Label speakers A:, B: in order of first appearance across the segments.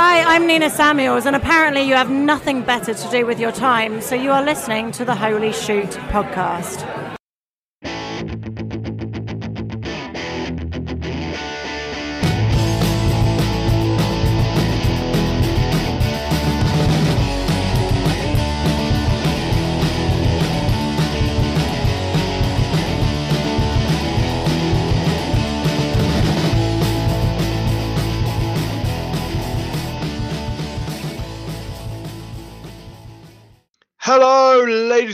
A: Hi, I'm Nina Samuels, and apparently you have nothing better to do with your time, so you are listening to the Holy Shoot podcast.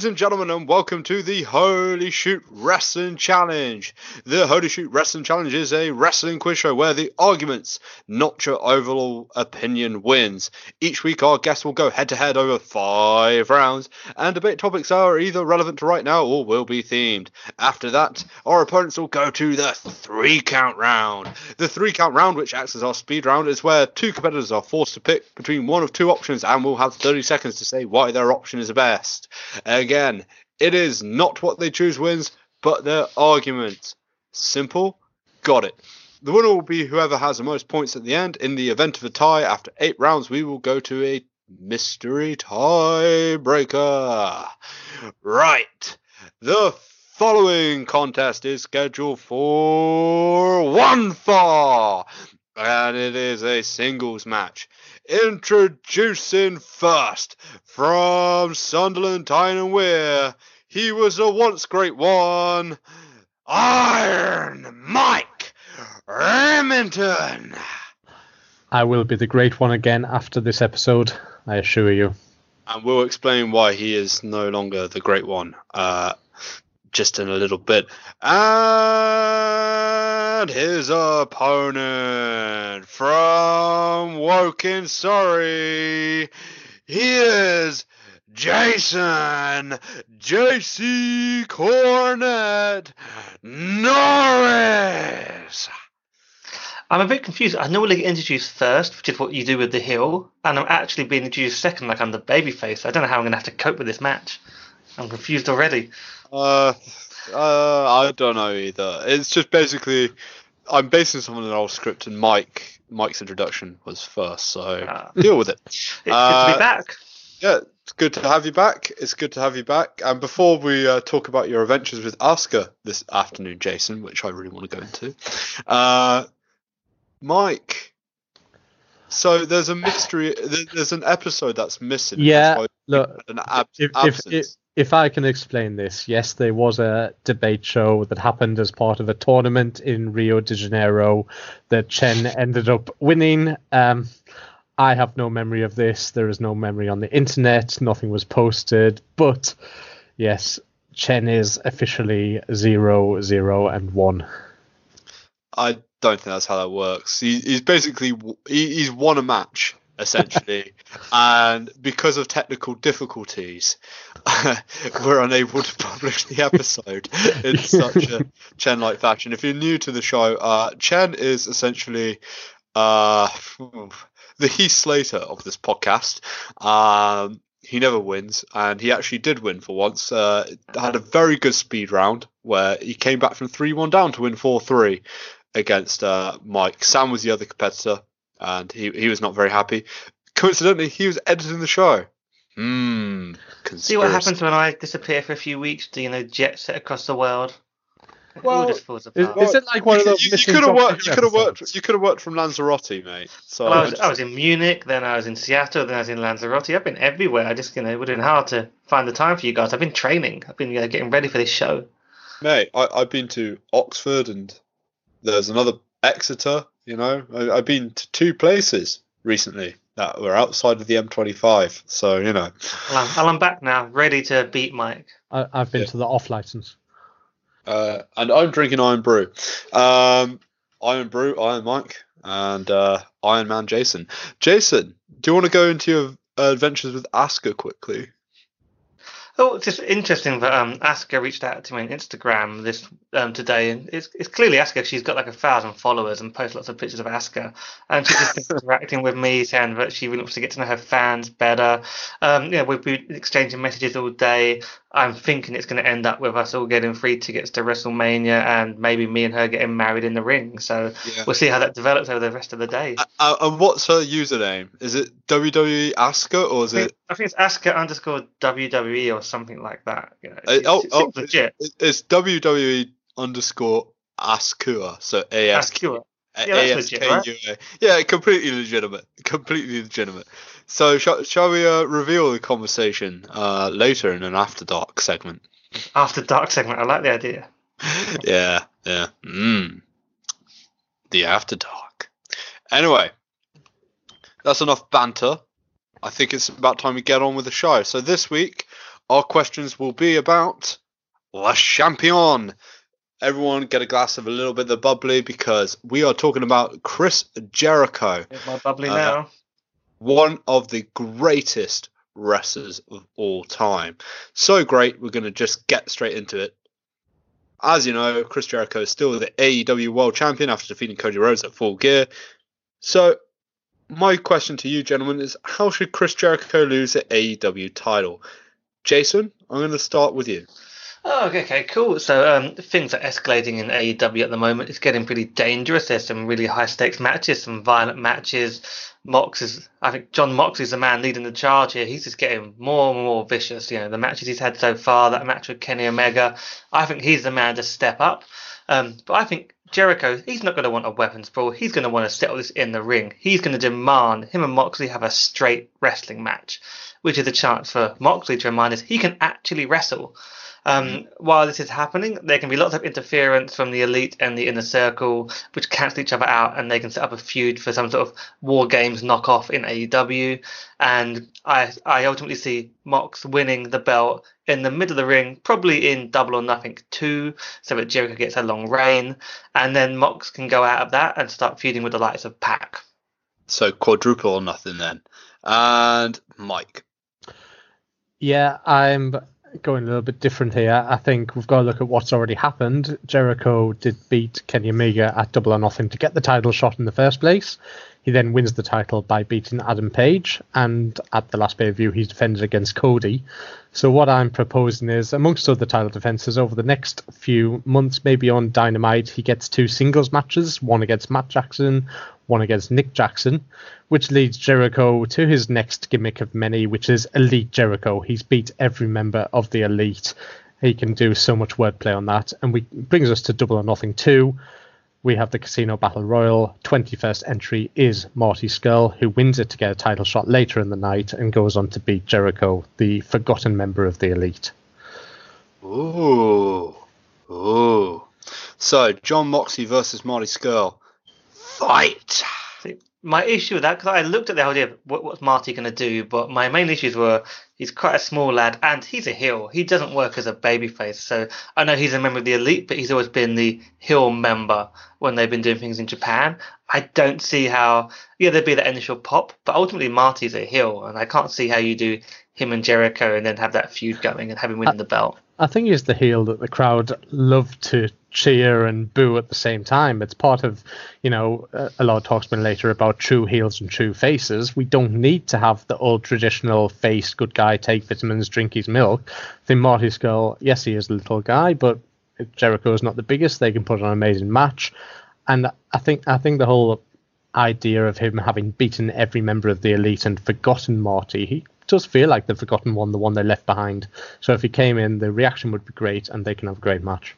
B: Ladies and gentlemen, and welcome to the Holy Shoot Wrestling Challenge. The Holy Shoot Wrestling Challenge is a wrestling quiz show where the arguments, not your overall opinion, wins. Each week, our guests will go head to head over five rounds, and debate topics are either relevant to right now or will be themed. After that, our opponents will go to the three count round. The three count round, which acts as our speed round, is where two competitors are forced to pick between one of two options and will have 30 seconds to say why their option is the best. Again, it is not what they choose wins, but their argument. Simple, got it. The winner will be whoever has the most points at the end. In the event of a tie after eight rounds, we will go to a mystery tiebreaker. Right. The following contest is scheduled for one fall, and it is a singles match. Introducing first from Sunderland, Tyne and Wear, he was a once great one, Iron Mike Remington.
C: I will be the great one again after this episode, I assure you.
B: And we'll explain why he is no longer the great one uh, just in a little bit. And his opponent from Woking, Surrey, he is Jason JC Cornett Norris.
D: I'm a bit confused. I normally get introduced first, which is what you do with the heel, and I'm actually being introduced second, like I'm the babyface. I don't know how I'm going to have to cope with this match. I'm confused already.
B: Uh, uh, I don't know either. It's just basically I'm basing this on an old script, and Mike Mike's introduction was first, so
D: Ah.
B: deal with it.
D: It's good to
B: Uh,
D: be back.
B: Yeah, it's good to have you back. It's good to have you back. And before we uh, talk about your adventures with Asuka this afternoon, Jason, which I really want to go into, uh, Mike. So there's a mystery. There's an episode that's missing.
C: Yeah,
B: that's why
C: look,
B: an ab-
C: if, if,
B: absence.
C: if, if I can explain this, yes, there was a debate show that happened as part of a tournament in Rio de Janeiro that Chen ended up winning. Um, I have no memory of this. There is no memory on the internet. Nothing was posted. But yes, Chen is officially zero, zero, and one.
B: I don't think that's how that works. He, he's basically he, he's won a match essentially, and because of technical difficulties, we're unable to publish the episode in such a Chen-like fashion. If you're new to the show, uh, Chen is essentially uh, the Heath Slater of this podcast. Um, he never wins, and he actually did win for once. Uh, had a very good speed round where he came back from three-one down to win four-three against uh, Mike. Sam was the other competitor, and he he was not very happy. Coincidentally, he was editing the show. Hmm.
D: See what happens when I disappear for a few weeks? Do you know jet set across the world? It
B: Well,
D: just falls
C: Is,
D: apart.
C: is it like one of those
B: You,
C: missing
B: could have worked. You could have worked. You could have worked from Lanzarote, mate. So
D: Well, I, was,
B: just-
D: I was in Munich, then I was in Seattle, then I was in Lanzarote. I've been everywhere. I just, you know, it would have been hard to find the time for you guys. I've been training. I've been you know, getting ready for this show.
B: mate, I, I've been to Oxford and there's another Exeter. You know, I, I've been to two places recently that were outside of the M25. So you know,
D: Well, I'm, well, I'm back now, ready to beat Mike.
C: I, I've been
B: Yeah.
C: to the off license.
B: uh, and I'm drinking Irn-Bru, um, Irn-Bru, Iron Mike, and uh, Iron Man Jason. Jason, do you want to go into your uh, adventures with Asuka quickly?
D: Oh, it's just interesting that um, Asuka reached out to me on Instagram this um, today, and it's, it's clearly Asuka. She's got like a thousand followers and posts lots of pictures of Asuka, and she's just interacting with me, saying that she really wants to get to know her fans better. Um, yeah, we've been exchanging messages all day. I'm thinking it's going to end up with us all getting free tickets to WrestleMania and maybe me and her getting married in the ring. So
B: Yeah.
D: we'll see how that develops over the rest of the day.
B: Uh, uh, and what's her username? Is it WWE Asuka or is
D: I think,
B: it?
D: I think it's Asuka underscore WWE or something like that. You know,
B: Uh, oh,
D: it
B: oh,
D: legit.
B: It's WWE underscore Askua. So A S
D: Asuka. Yeah, that's legit,
B: K? U A. Yeah, completely legitimate. Completely legitimate. So shall, shall we uh, reveal the conversation uh, later in an after dark segment?
D: After dark segment, I like the idea.
B: yeah, yeah. Mm. The after dark. Anyway, that's enough banter. I think it's about time we get on with the show. So this week, our questions will be about Le Champion. Everyone get a glass of a little bit of the bubbly because we are talking about Chris Jericho,
D: Here's my bubbly
B: Uh,
D: now.
B: One of the greatest wrestlers of all time. So great, we're going to just get straight into it. As you know, Chris Jericho is still the AEW World Champion after defeating Cody Rhodes at Full Gear. So, my question to you, gentlemen, is how should Chris Jericho lose the AEW title? Jason, I'm going to start with you.
D: Oh, okay, cool. So um, things are escalating in AEW at the moment. It's getting pretty dangerous. There's some really high stakes matches, some violent matches. Mox is, I think Jon Mox is the man leading the charge here. He's just getting more and more vicious. You know, the matches he's had so far, that match with Kenny Omega, I think he's the man to step up. Um, but I think Jericho, he's not going to want a weapons brawl. He's going to want to settle this in the ring. He's going to demand him and Moxley have a straight wrestling match, which is a chance for Moxley to remind us he can actually wrestle. Um, while this is happening, there can be lots of interference from the elite and the inner circle, which cancel each other out, and they can set up a feud for some sort of war games knockoff in AEW. And I, I ultimately see Mox winning the belt in the middle of the ring, probably in Double or Nothing two, so that Jericho gets a long reign, and then Mox can go out of that and start feuding with the likes of Pac.
B: So, quadruple or nothing then. And Mike.
C: Yeah, I'm going a little bit different here. I think we've got to look at what's already happened. Jericho did beat Kenny Omega at Double or Nothing to get the title shot in the first place. He then wins the title by beating Adam Page, and at the last pay per view, he's defended against Cody. So, what I'm proposing is, amongst other title defenses, over the next few months, maybe on Dynamite, he gets two singles matches one against Matt Jackson, one against Nick Jackson, which leads Jericho to his next gimmick of many, which is Elite Jericho. He's beat every member of the Elite. He can do so much wordplay on that, and we brings us to Double or Nothing 2. We have the Casino Battle Royal. 21st entry is Marty Scurll, who wins it to get a title shot later in the night and goes on to beat Jericho, the forgotten member of the Elite.
B: Ooh. Ooh. So, Jon Moxley versus Marty Scurll. Fight!
D: My issue with that, because I looked at the idea of what, what's Marty going to do, but my main issues were he's quite a small lad and he's a heel. He doesn't work as a babyface. So I know he's a member of the elite, but he's always been the heel member when they've been doing things in Japan. I don't see how, yeah, there'd be that initial pop, but ultimately Marty's a heel, and I can't see how you do him and Jericho and then have that feud going and have him winning uh, the belt.
C: I think he's the heel that the crowd love to cheer and boo at the same time. It's part of, you know, a lot of talk's been later about true heels and true faces. We don't need to have the old traditional face, good guy, take vitamins, drink his milk. Think Marty Scurll, yes, he is a little guy, but Jericho is not the biggest. They can put on an amazing match, and I think I think the whole idea of him having beaten every member of the elite and forgotten Marty, he does feel like the forgotten one, the one they left behind. So if he came in, the reaction would be great, and they can have a great match.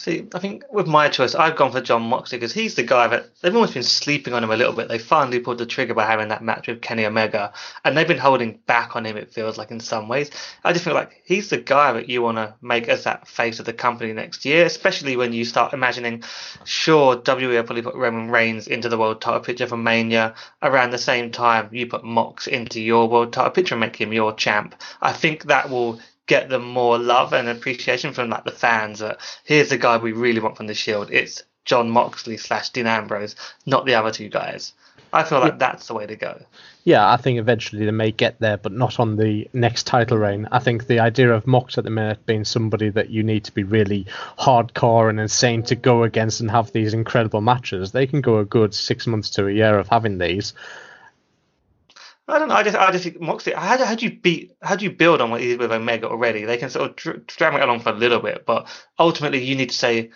D: See, I think with my choice, I've gone for Jon Moxley because he's the guy that they've almost been sleeping on him a little bit. They finally pulled the trigger by having that match with Kenny Omega, and they've been holding back on him. It feels like in some ways. I just feel like he's the guy that you want to make as that face of the company next year, especially when you start imagining. Sure, WWE will probably put Roman Reigns into the world title picture for Mania around the same time you put Mox into your world title picture and make him your champ. I think that will get them more love and appreciation from like the fans that here's the guy we really want from the Shield. It's Jon Moxley slash Dean Ambrose, not the other two guys. I feel like that's the way to go.
C: Yeah, I think eventually they may get there, but not on the next title reign. I think the idea of Mox at the minute being somebody that you need to be really hardcore and insane to go against and have these incredible matches, they can go a good six months to a year of having these.
D: I don't know. I just, I just think Moxley. How, how do you beat? How do you build on what he did with Omega already? They can sort of dr- it along for a little bit, but ultimately, you need to say,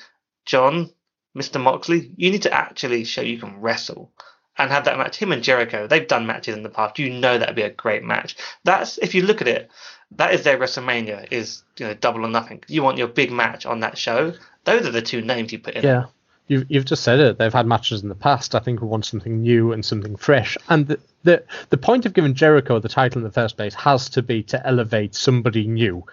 D: John, Mister Moxley, you need to actually show you can wrestle and have that match. Him and Jericho, they've done matches in the past. You know that'd be a great match. That's if you look at it, that is their WrestleMania. Is you know double or nothing. You want your big match on that show. Those are the two names you put in.
C: Yeah. You've, you've just said it. They've had matches in the past. I think we want something new and something fresh. And the, the the point of giving Jericho the title in the first place has to be to elevate somebody new.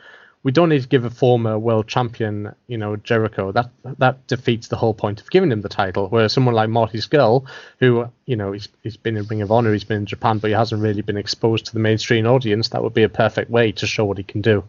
C: We don't need to give a former world champion, you know, Jericho. That that defeats the whole point of giving him the title. Whereas someone like Marty Scurll, who you know he's he's been in Ring of Honor, he's been in Japan, but he hasn't really been exposed to the mainstream audience. That would be a perfect way to show what he can do.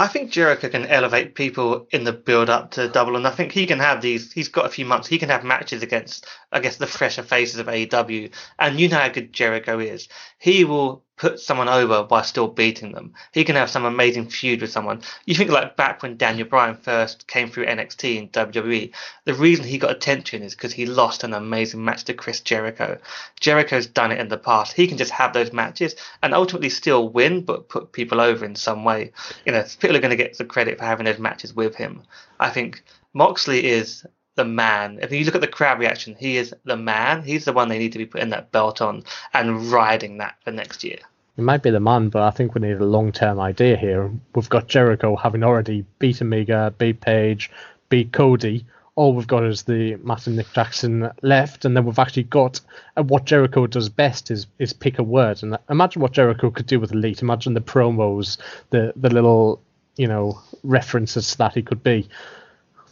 D: I think Jericho can elevate people in the build up to Double and I think he can have these. He's got a few months. He can have matches against, I guess, the fresher faces of AEW. And you know how good Jericho is. He will put someone over by still beating them. He can have some amazing feud with someone. You think like back when Daniel Bryan first came through NXT and WWE, the reason he got attention is because he lost an amazing match to Chris Jericho. Jericho's done it in the past. He can just have those matches and ultimately still win, but put people over in some way. You know, people are going to get the credit for having those matches with him. I think Moxley is the man. If you look at the crowd reaction, he is the man. He's the one they need to be putting that belt on and riding that for next year.
C: He might be the man, but I think we need a long term idea here. We've got Jericho having already beat Omega, beat Page, beat Cody. All we've got is the Matt and Nick Jackson left, and then we've actually got uh, what Jericho does best is is pick a word. And imagine what Jericho could do with Elite. Imagine the promos, the the little you know references that he could be.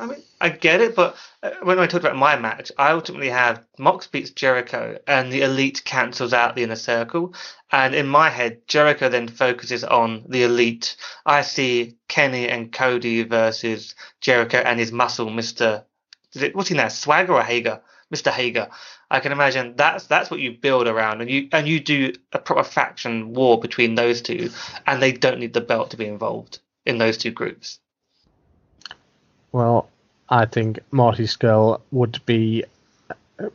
D: I mean, I get it, but uh, when I talked about my match, I ultimately have Mox beats Jericho, and the Elite cancels out the inner circle. And in my head, Jericho then focuses on the Elite. I see Kenny and Cody versus Jericho and his muscle, Mister. What's he now? Swagger or Hager? Mr. Hager. I can imagine that's that's what you build around, and you and you do a proper faction war between those two, and they don't need the belt to be involved in those two groups.
C: Well, I think Marty Scurll would be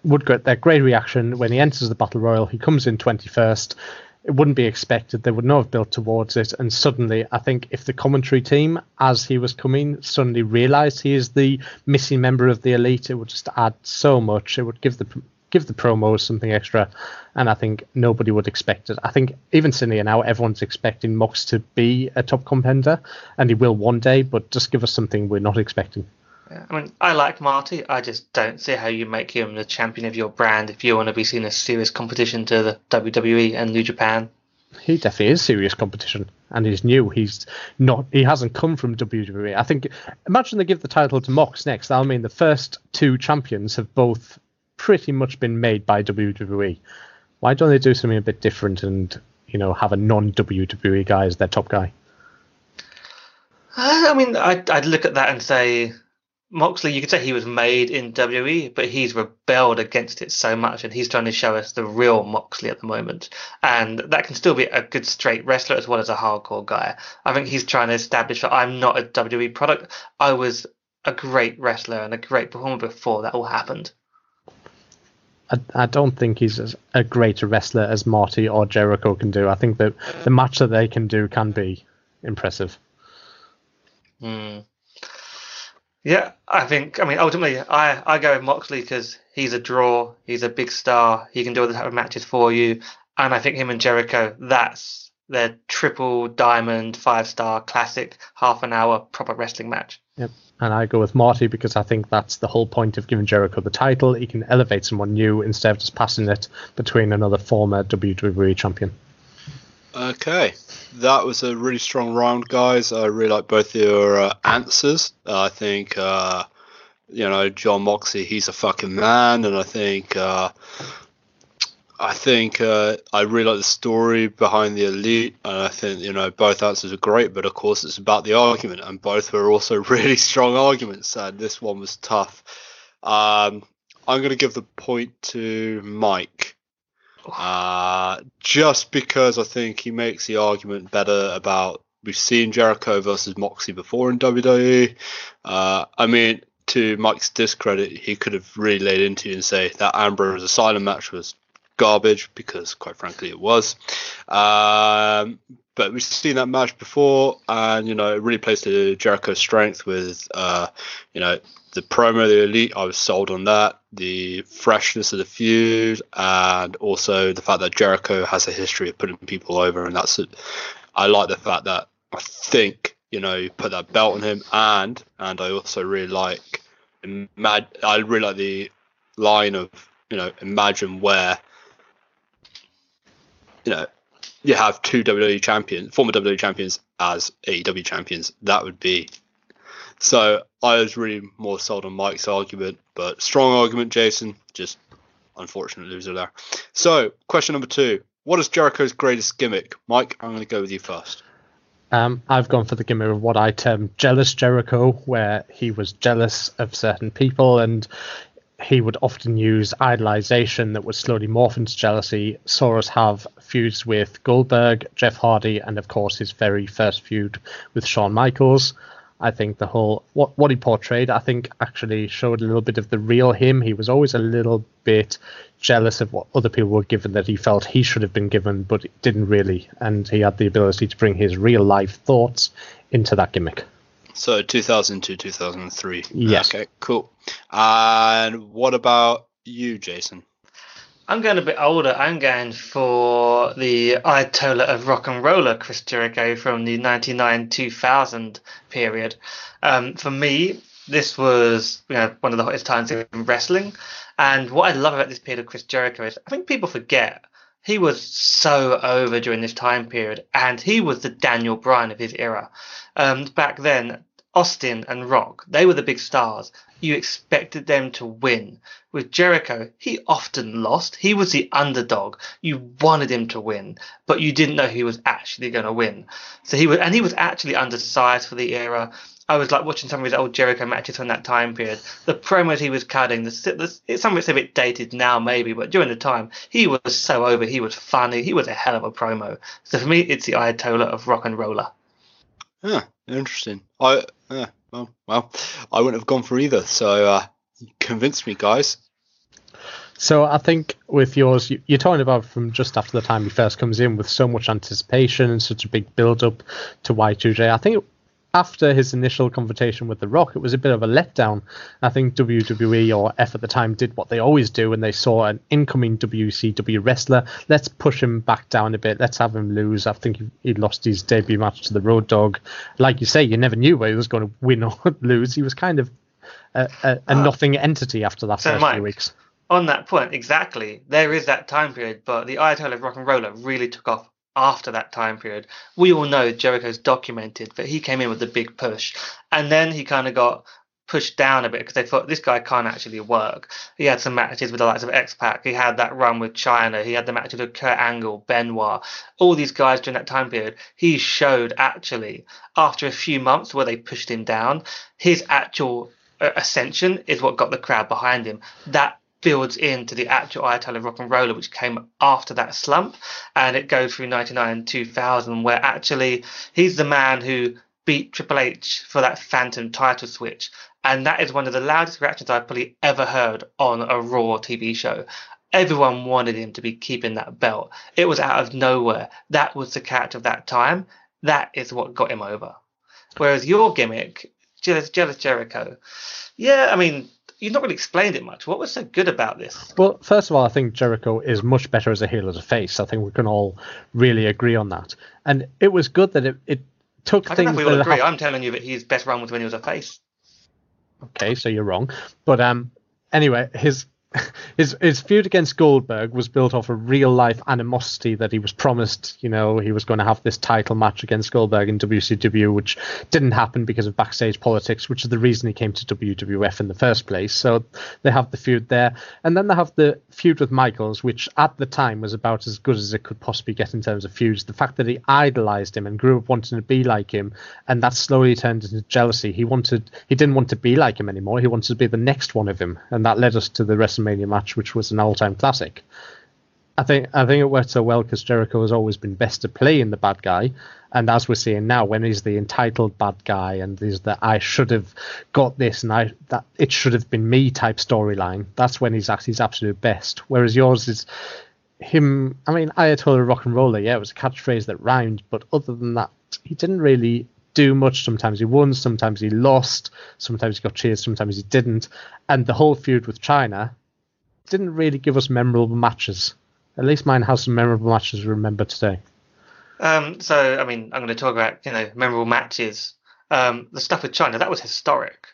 C: would get that great reaction when he enters the battle royal. He comes in 21st. It wouldn't be expected. They would not have built towards it. And suddenly, I think if the commentary team, as he was coming, suddenly realised he is the missing member of the elite, it would just add so much. It would give the give the promos something extra, and I think nobody would expect it. I think even sitting now, everyone's expecting Mox to be a top contender, and he will one day. But just give us something we're not expecting.
D: Yeah, I mean, I like Marty. I just don't see how you make him the champion of your brand if you want to be seen as serious competition to the WWE and New Japan.
C: He definitely is serious competition, and he's new. He's not. He hasn't come from WWE. I think. Imagine they give the title to Mox next. I mean, the first two champions have both pretty much been made by WWE. Why don't they do something a bit different and you know have a non WWE guy as their top guy?
D: Uh, I mean, I'd, I'd look at that and say Moxley, you could say he was made in WWE, but he's rebelled against it so much, and he's trying to show us the real Moxley at the moment. And that can still be a good straight wrestler as well as a hardcore guy. I think he's trying to establish that I'm not a WWE product. I was a great wrestler and a great performer before that all happened.
C: I, I don't think he's as, a greater wrestler as Marty or Jericho can do. I think that the match that they can do can be impressive.
D: Hmm. Yeah, I think. I mean, ultimately, I I go with Moxley because he's a draw. He's a big star. He can do all the type of matches for you, and I think him and Jericho. That's their triple diamond five star classic half an hour proper wrestling match.
C: Yep. And I go with Marty because I think that's the whole point of giving Jericho the title. He can elevate someone new instead of just passing it between another former WWE champion.
B: Okay, that was a really strong round, guys. I really like both your uh, answers. Uh, I think, uh, you know, John Moxey, he's a fucking man, and I think, uh, I think uh, I really like the story behind the elite, and I think you know both answers are great. But of course, it's about the argument, and both were also really strong arguments. And this one was tough. Um, I'm going to give the point to Mike. Uh, just because I think he makes the argument better about we've seen Jericho versus Moxley before in WWE. Uh, I mean, to Mike's discredit, he could have really laid into and say that Ambrose Asylum match was garbage because, quite frankly, it was. Um, but we've seen that match before, and you know, it really plays to Jericho's strength with, uh, you know, the promo, the elite. I was sold on that. The freshness of the feud, and also the fact that Jericho has a history of putting people over, and that's. it. I like the fact that I think you know put that belt on him, and and I also really like, mad. I really like the line of you know imagine where you know you have two WWE champions, former WWE champions as AEW champions. That would be. So I was really more sold on Mike's argument, but strong argument, Jason. Just unfortunate loser there. So question number two: What is Jericho's greatest gimmick? Mike, I'm going to go with you first.
C: Um, I've gone for the gimmick of what I term jealous Jericho, where he was jealous of certain people and he would often use idolization that would slowly morph into jealousy. Saw us have feuds with Goldberg, Jeff Hardy, and of course his very first feud with Shawn Michaels. I think the whole what what he portrayed, I think actually showed a little bit of the real him. He was always a little bit jealous of what other people were given that he felt he should have been given, but didn't really. And he had the ability to bring his real life thoughts into that gimmick.
B: So 2000 to 2003.
C: Yes.
B: Okay, cool. And what about you, Jason?
D: I'm going a bit older. I'm going for the Ayatollah of rock and roller, Chris Jericho from the 99 2000 period. Um, for me, this was you know one of the hottest times in wrestling. And what I love about this period of Chris Jericho is I think people forget he was so over during this time period, and he was the Daniel Bryan of his era. Um, back then, Austin and Rock, they were the big stars. You expected them to win. With Jericho, he often lost. He was the underdog. You wanted him to win, but you didn't know he was actually going to win. So he was, and he was actually undersized for the era. I was like watching some of his old Jericho matches from that time period. The promos he was cutting, the, the some of it's a bit dated now maybe, but during the time he was so over. He was funny. He was a hell of a promo. So for me, it's the Ayatollah of rock and roller.
B: Yeah, interesting. I yeah, well, well, I wouldn't have gone for either. So uh, convinced me, guys.
C: So I think with yours, you're talking about from just after the time he first comes in with so much anticipation and such a big build up to Y2J. I think after his initial confrontation with The Rock, it was a bit of a letdown. I think WWE or F at the time did what they always do when they saw an incoming WCW wrestler. Let's push him back down a bit. Let's have him lose. I think he lost his debut match to the Road Dog. Like you say, you never knew where he was going to win or lose. He was kind of a, a, a uh, nothing entity after that so first Mike, few weeks.
D: On that point, exactly. There is that time period, but the Ayatollah of Rock and Roller really took off after that time period. We all know Jericho's documented, but he came in with a big push. And then he kind of got pushed down a bit because they thought this guy can't actually work. He had some matches with the likes of X Pac. He had that run with Chyna. He had the matches with Kurt Angle, Benoit. All these guys during that time period. He showed actually after a few months where they pushed him down, his actual uh, ascension is what got the crowd behind him. That builds into the actual Ayatollah Rock and Roller, which came after that slump, and it goes through 99 and 2000, where actually he's the man who beat Triple H for that Phantom title switch, and that is one of the loudest reactions I've probably ever heard on a Raw TV show. Everyone wanted him to be keeping that belt. It was out of nowhere. That was the character of that time. That is what got him over. Whereas your gimmick, Jealous, Jealous Jericho, yeah, I mean, you've not really explained it much. What was so good about this?
C: Well, first of all, I think Jericho is much better as a heel as a face. I think we can all really agree on that. And it was good that it, it took
D: I
C: things.
D: Don't know if we all agree. I'm telling you that he's best run with when he was a face.
C: Okay, so you're wrong. But um, anyway, his his his feud against Goldberg was built off a real life animosity that he was promised. You know, he was going to have this title match against Goldberg in WCW, which didn't happen because of backstage politics, which is the reason he came to WWF in the first place. So they have the feud there, and then they have the feud with Michaels, which at the time was about as good as it could possibly get in terms of feuds. The fact that he idolized him and grew up wanting to be like him, and that slowly turned into jealousy. He wanted, he didn't want to be like him anymore. He wanted to be the next one of him, and that led us to the WrestleMania WrestleMania match, which was an all-time classic. I think I think it worked so well because Jericho has always been best to play in the bad guy, and as we're seeing now, when he's the entitled bad guy and he's the I should have got this and I that it should have been me type storyline, that's when he's at his absolute best. Whereas yours is him, I mean, Ayatollah Rock and Roller, yeah, it was a catchphrase that rhymed, but other than that, he didn't really do much. Sometimes he won, sometimes he lost, sometimes he got cheers, sometimes he didn't. And the whole feud with Chyna didn't really give us memorable matches. At least mine has some memorable matches to remember today.
D: Um, so, I mean, I'm going to talk about, you know, memorable matches. Um, the stuff with Chyna that was historic.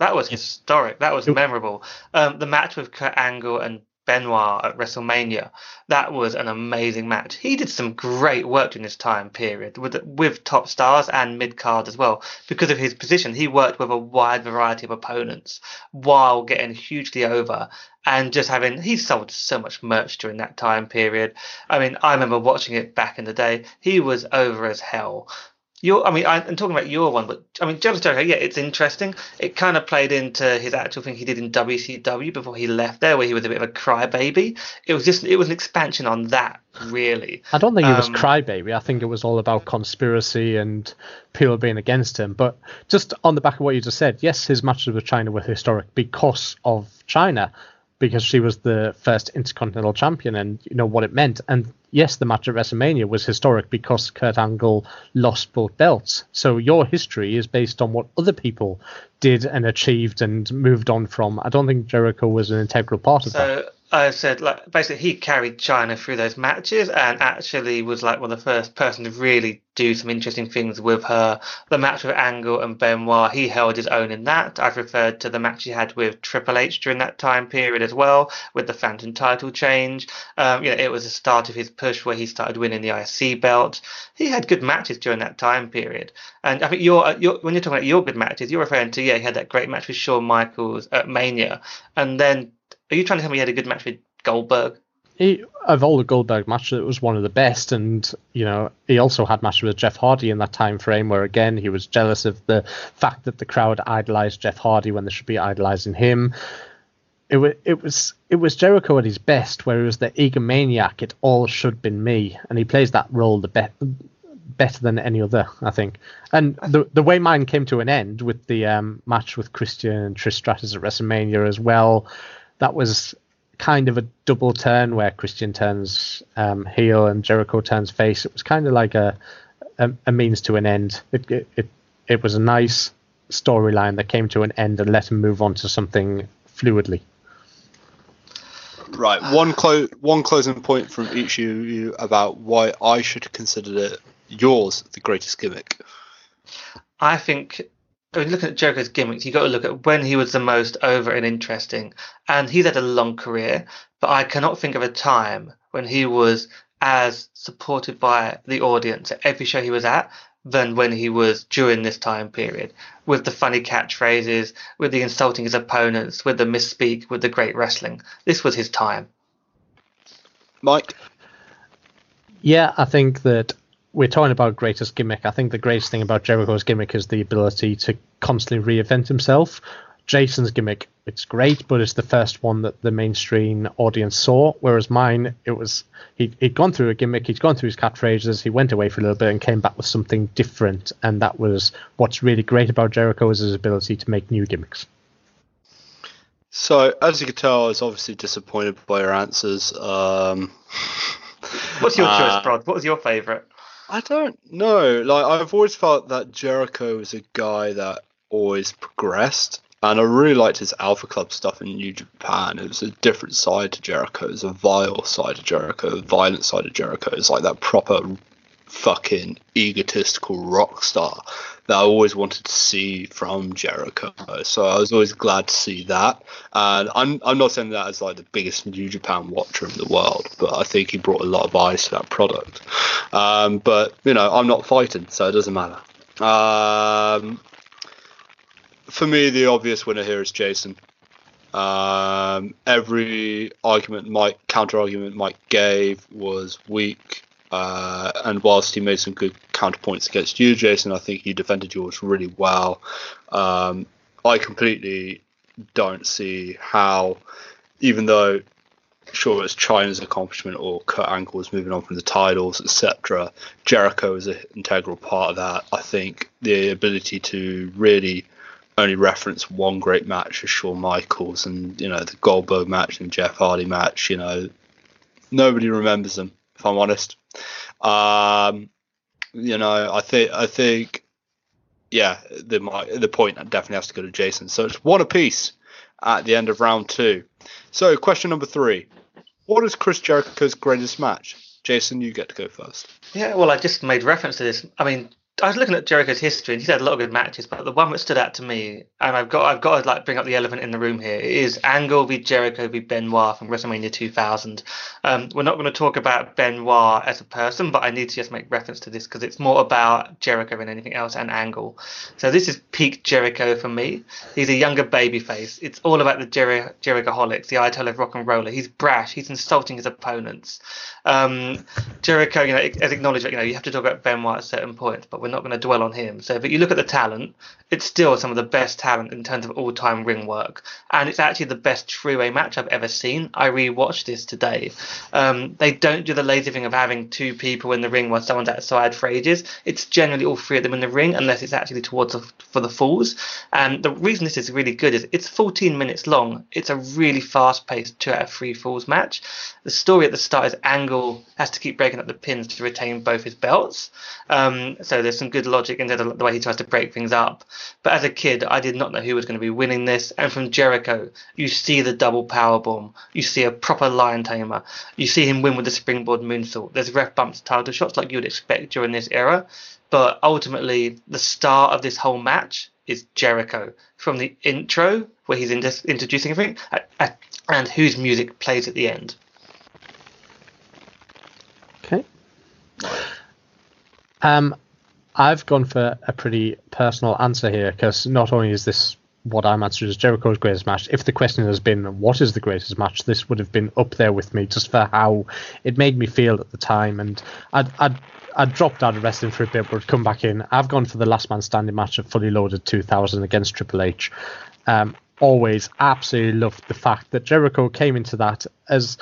D: That was historic. That was memorable. Um, the match with Kurt Angle and Benoit at WrestleMania. That was an amazing match. He did some great work during this time period with with top stars and mid card as well. Because of his position, he worked with a wide variety of opponents while getting hugely over and just having he sold so much merch during that time period. I mean, I remember watching it back in the day. He was over as hell. Your, I mean, I, am talking about your one, but I mean, Jealous Jericho, yeah, it's interesting. It kind of played into his actual thing he did in WCW before he left there, where he was a bit of a crybaby. It was just, it was an expansion on that, really.
C: I don't think um, it was crybaby. I think it was all about conspiracy and people being against him. But just on the back of what you just said, yes, his matches with Chyna were historic because of Chyna because she was the first intercontinental champion and you know what it meant. And yes, the match at WrestleMania was historic because Kurt Angle lost both belts. So your history is based on what other people did and achieved and moved on from. I don't think Jericho was an integral part of
D: so,
C: that.
D: I said like basically he carried Chyna through those matches and actually was like one of the first person to really do some interesting things with her. The match with Angle and Benoit, he held his own in that. I've referred to the match he had with Triple H during that time period as well, with the Phantom title change. Um, you know, it was the start of his push where he started winning the IC belt. He had good matches during that time period. And I think you're, you're when you're talking about your good matches, you're referring to yeah, he had that great match with Shawn Michaels at Mania, and then are you trying to tell me he had a good match with Goldberg?
C: He, of all the Goldberg matches, it was one of the best, and you know he also had matches with Jeff Hardy in that time frame, where again he was jealous of the fact that the crowd idolized Jeff Hardy when they should be idolizing him. It was it was it was Jericho at his best, where he was the egomaniac. It all should been me, and he plays that role the better than any other, I think. And the the way mine came to an end with the um, match with Christian and Trish Stratus at WrestleMania as well that was kind of a double turn where Christian turns um, heel and Jericho turns face. It was kind of like a a, a means to an end. It, it it, it was a nice storyline that came to an end and let him move on to something fluidly.
B: Right. One clo- one closing point from each of you about why I should consider it yours the greatest gimmick.
D: I think I mean, looking at Jericho's gimmicks, you got to look at when he was the most over and interesting. And he's had a long career, but I cannot think of a time when he was as supported by the audience at every show he was at than when he was during this time period. With the funny catchphrases, with the insulting his opponents, with the misspeak, with the great wrestling. This was his time.
B: Mike?
C: Yeah, I think that we're talking about greatest gimmick. I think the greatest thing about Jericho's gimmick is the ability to constantly reinvent himself. Jason's gimmick, it's great, but it's the first one that the mainstream audience saw. Whereas mine, it was he, he'd gone through a gimmick, he'd gone through his catchphrases, he went away for a little bit and came back with something different. And that was what's really great about Jericho is his ability to make new gimmicks.
B: So, as you can tell, I was obviously disappointed by your answers. Um,
D: What's your uh, choice, Brad? What was your favourite?
B: I don't know. Like I've always felt that Jericho was a guy that always progressed. And I really liked his Alpha Club stuff in New Japan. It was a different side to Jericho. It was a vile side of Jericho, a violent side of Jericho. It's like that proper fucking egotistical rock star that I always wanted to see from Jericho. So I was always glad to see that. And I'm I'm not saying that as like the biggest New Japan watcher in the world, but I think he brought a lot of eyes to that product. Um, but you know, I'm not fighting, so it doesn't matter. Um, for me, the obvious winner here is Jason. Um, every argument Mike counter argument Mike gave was weak. Uh, and whilst he made some good counterpoints against you, Jason, I think you defended yours really well. Um, I completely don't see how, even though sure it's Chyna's accomplishment or Kurt Angle was moving on from the titles, etc. Jericho is an integral part of that. I think the ability to really only reference one great match is Shawn Michaels and you know the Goldberg match and Jeff Hardy match. You know Nobody remembers them, if I'm honest. Um, you know, I think I think yeah, the the point definitely has to go to Jason. So it's one apiece at the end of round two. So question number three: What is Chris Jericho's greatest match? Jason, you get to go first.
D: Yeah, well, I just made reference to this. I mean, I was looking at Jericho's history, and he's had a lot of good matches. But the one that stood out to me, and I've got I've got to like bring up the elephant in the room here, is Angle v Jericho v Benoit from WrestleMania 2000. Um, we're not going to talk about Benoit as a person, but I need to just make reference to this because it's more about Jericho than anything else and Angle. So this is peak Jericho for me. He's a younger babyface. It's all about the Jer- Jerichoholics, the Ayatollah of rock and roller. He's brash. He's insulting his opponents. Um, Jericho, you know, has acknowledged that you know you have to talk about Benoit at certain points, but we're not going to dwell on him. So, but you look at the talent, it's still some of the best talent in terms of all-time ring work, and it's actually the best three-way match I've ever seen. I rewatched this today. Um, they don't do the lazy thing of having two people in the ring while someone's outside for ages. It's generally all three of them in the ring, unless it's actually towards the, for the falls. And the reason this is really good is it's 14 minutes long. It's a really fast-paced two out of three falls match. The story at the start is Angle has to keep breaking up the pins to retain both his belts. Um, so there's some good logic into the, the, way he tries to break things up. But as a kid, I did not know who was going to be winning this. And from Jericho, you see the double power bomb. You see a proper lion tamer. You see him win with the springboard moonsault. There's ref bumps, title shots like you would expect during this era. But ultimately, the star of this whole match is Jericho. From the intro, where he's in introducing everything, and whose music plays at the end.
C: Okay. Um, I've gone for a pretty personal answer here because not only is this what I'm answering as Jericho's greatest match, if the question has been what is the greatest match, this would have been up there with me just for how it made me feel at the time. And I'd, I'd, I'd dropped out of wrestling for a bit, but come back in. I've gone for the last man standing match of Fully Loaded 2000 against Triple H. Um, always absolutely loved the fact that Jericho came into that as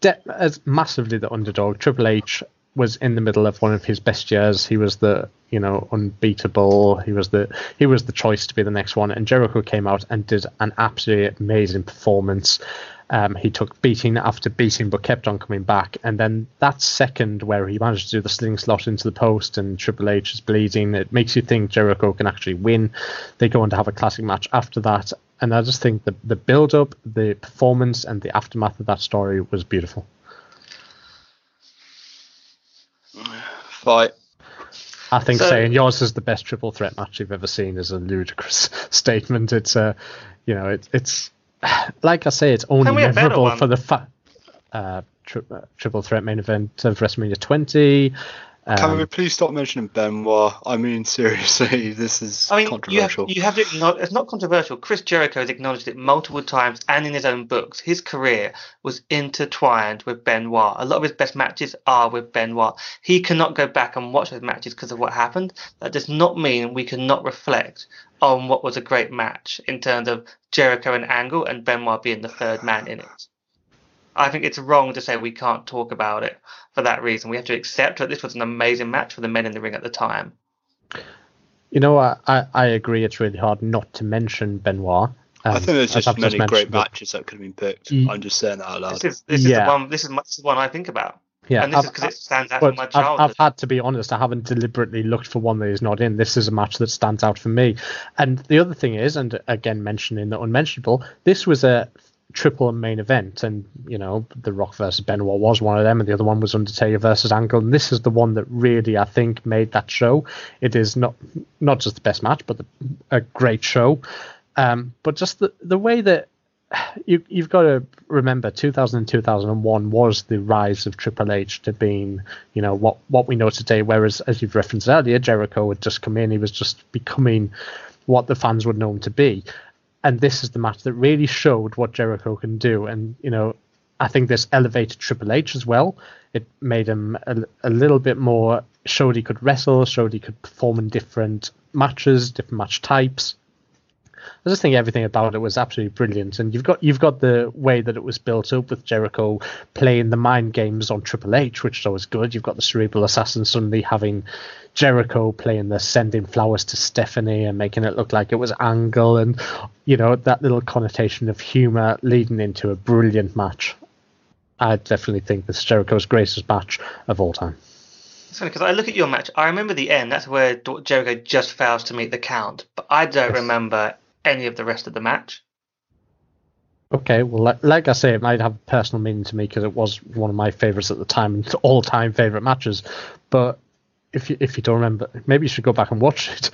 C: de- as massively the underdog. Triple H was in the middle of one of his best years. He was the you know unbeatable. He was the he was the choice to be the next one. And Jericho came out and did an absolutely amazing performance. Um, he took beating after beating, but kept on coming back. And then that second where he managed to do the slingshot into the post and Triple H is bleeding, it makes you think Jericho can actually win. They go on to have a classic match after that. And I just think the the build up, the performance, and the aftermath of that story was beautiful.
B: Fight.
C: I think so, saying yours is the best triple threat match you've ever seen is a ludicrous statement. It's a, uh, you know, it, it's like I say, it's only memorable for the fa- uh, tri- uh, triple threat main event of WrestleMania 20.
B: Um, Can we please stop mentioning Benoit? I mean, seriously, this is I mean, controversial.
D: You have, you have to acknowledge, it's not controversial. Chris Jericho has acknowledged it multiple times and in his own books. His career was intertwined with Benoit. A lot of his best matches are with Benoit. He cannot go back and watch those matches because of what happened. That does not mean we cannot reflect on what was a great match in terms of Jericho and Angle and Benoit being the third man in it. I think it's wrong to say we can't talk about it for that reason. We have to accept that this was an amazing match for the men in the ring at the time.
C: You know, I, I, I agree. It's really hard not to mention Benoit.
B: Um, I think there's just many just great matches that could have been picked. i I'm just saying that out loud.
D: This is, this is yeah. the one. This is, this is the one I think about. Yeah, and this I've, is because it stands out well, my childhood.
C: I've, I've, had to be honest. I haven't deliberately looked for one that is not in. This is a match that stands out for me. And the other thing is, and again mentioning the unmentionable, this was a triple main event, and you know the Rock versus Benoit was one of them, and the other one was Undertaker versus Angle. And this is the one that really I think made that show. It is not not just the best match, but the, a great show. Um, but just the the way that you you've got to remember 2000 and 2001 was the rise of Triple H to being you know what what we know today. Whereas as you've referenced earlier, Jericho had just come in; he was just becoming what the fans would know him to be and this is the match that really showed what Jericho can do. And you know, I think this elevated Triple H as well. It made him a, a little bit more showed he could wrestle, showed he could perform in different matches, different match types. I just think everything about it was absolutely brilliant, and you've got you've got the way that it was built up with Jericho playing the mind games on Triple H, which is always good. You've got the cerebral assassin suddenly having Jericho playing the sending flowers to Stephanie and making it look like it was Angle, and you know that little connotation of humor leading into a brilliant match. I definitely think this is Jericho's greatest match of all time.
D: It's funny because I look at your match. I remember the end. That's where Jericho just fails to meet the count, but I don't
C: Yes.
D: remember any of the rest of the match.
C: Okay, well, like, like I say, it might have personal meaning to me because it was one of my favorites at the time and all-time favorite matches. But if you if you don't remember, maybe you should go back and watch it.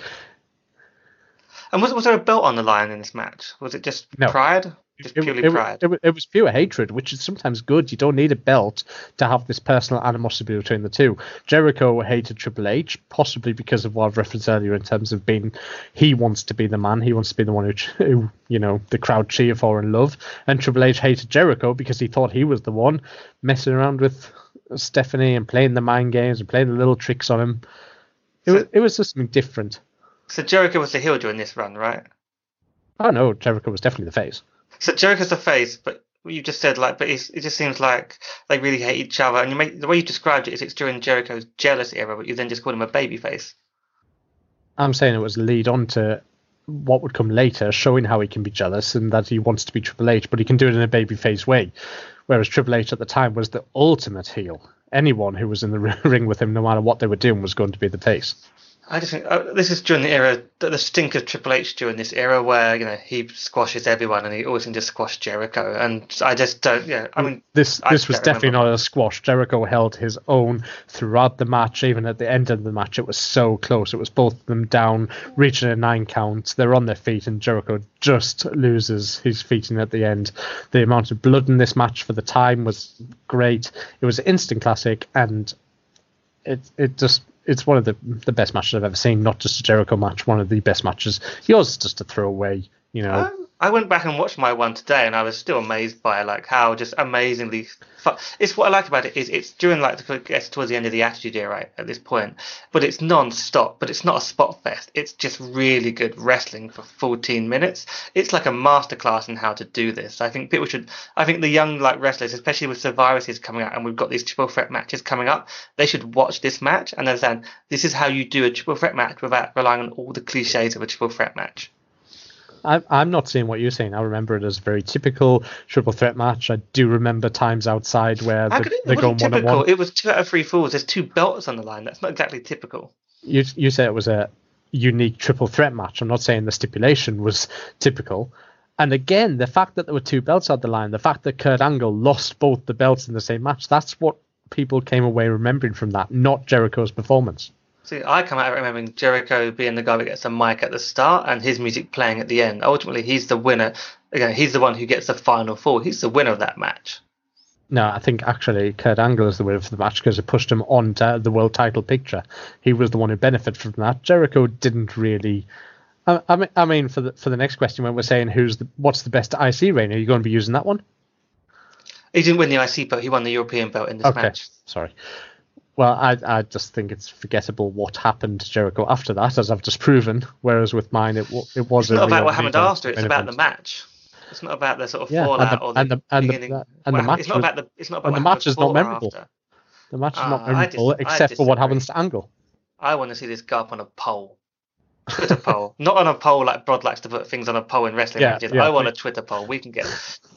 D: And was was there a belt on the line in this match? Was it just
C: No.
D: pride? Just
C: It,
D: purely
C: it,
D: pride.
C: it, it was pure hatred, which is sometimes good. You don't need a belt to have this personal animosity between the two. Jericho hated Triple H, possibly because of what I've referenced earlier in terms of being, he wants to be the man, he wants to be the one who, who you know, the crowd cheer for and love. And Triple H hated Jericho because he thought he was the one messing around with Stephanie and playing the mind games and playing the little tricks on him. It, was, it was just something different.
D: so Jericho was the heel during this run, right?
C: Oh no, Jericho was definitely the face.
D: So Jericho's the face, but you just said like, but it just seems like they really hate each other. And you make the way you described it is it's during Jericho's jealous era, but you then just called him a baby face.
C: I'm saying it was lead on to what would come later, showing how he can be jealous and that he wants to be Triple H, but he can do it in a babyface way. Whereas Triple H at the time was the ultimate heel. Anyone who was in the ring with him, no matter what they were doing, was going to be the face.
D: I just think uh, this is during the era, the, the stink of Triple H during this era where you know he squashes everyone and he always can just squash Jericho, and I just don't. Yeah, I mean,
C: This
D: I
C: this was definitely
D: remember.
C: not a squash. Jericho held his own throughout the match. Even at the end of the match, it was so close. It was both of them down, reaching a nine count. They're on their feet, and Jericho just loses his feet in at the end. The amount of blood in this match for the time was great. It was an instant classic, and it it just it's one of the the best matches I've ever seen. Not just a Jericho match, one of the best matches. Yours is just a throwaway, you know.
D: I, I went back and watched my one today, and I was still amazed by like how just amazingly. It's what I like about it is it's during like the gets towards the end of the Attitude Era right, at this point, but it's non-stop. But it's not a spot fest. It's just really good wrestling for 14 minutes. It's like a masterclass in how to do this. I think people should. I think the young like wrestlers, especially with Survivors coming out, and we've got these triple threat matches coming up, they should watch this match and understand this is how you do a triple threat match without relying on all the cliches of a triple threat match.
C: I, I'm not seeing what you're saying. I remember it as a very typical triple threat match. I do remember times outside where the,
D: could it,
C: they're
D: it
C: going
D: wasn't
C: one on
D: typical.
C: one.
D: It was two out of three falls. There's two belts on the line. That's not exactly typical.
C: You you say it was a unique triple threat match. I'm not saying the stipulation was typical. And again, the fact that there were two belts on the line, the fact that Kurt Angle lost both the belts in the same match, that's what people came away remembering from that, not Jericho's performance.
D: See, I come out remembering Jericho being the guy that gets the mic at the start and his music playing at the end. Ultimately, he's the winner. Again, he's the one who gets the final fall. He's the winner of that match.
C: No, I think actually Kurt Angle is the winner of the match because it pushed him on to the world title picture. He was the one who benefited from that. Jericho didn't really. I, I mean, I mean, for the for the next question, when we're saying who's the what's the best IC reign, are you going to be using that one?
D: He didn't win the IC belt. He won the European belt in this
C: Okay,
D: match.
C: sorry. Well, I I just think it's forgettable what happened to Jericho after that, as I've just proven. Whereas with mine, it it was
D: It's not about what happened after. It's
C: event.
D: about the match. It's not about the sort of
C: Yeah, and
D: fallout
C: the-
D: or the,
C: and the- and the- and the match
D: it's not about the. It's not about
C: and the match is not memorable.
D: after.
C: The match is not
D: ah,
C: memorable except for what happens to Angle.
D: I want to see this guy up on a pole. Twitter poll. Not on a poll like Brod likes to put things on a poll in wrestling
C: Yeah,
D: matches.
C: yeah,
D: I want a. Twitter poll. We can get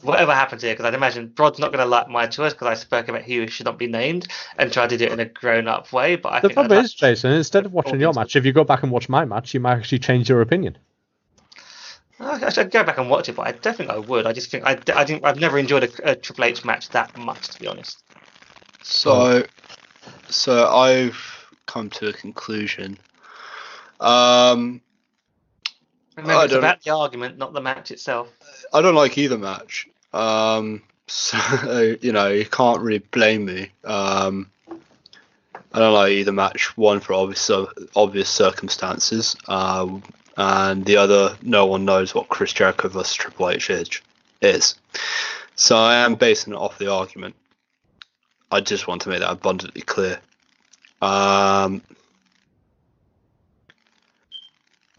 D: whatever happens here because I'd imagine Brod's not going to like my choice because I spoke about he who should not be named and tried to do it in a grown up way. But I
C: The
D: think
C: problem
D: I'd
C: is, Jason, instead of watching your match, if you go back and watch my match, you might actually change your opinion.
D: I should go back and watch it, but I definitely I would. I just think I, I think I've never enjoyed a, a Triple H match that much to be honest.
B: So, so I've come to a conclusion. Um,
D: Remember,
B: I
D: it's about the argument, not the match itself.
B: I don't like either match. Um, so you know, you can't really blame me. Um, I don't like either match. One for obvious obvious circumstances, um, and the other, no one knows what Chris Jericho versus Triple H. Is so I am basing it off the argument. I just want to make that abundantly clear. Um,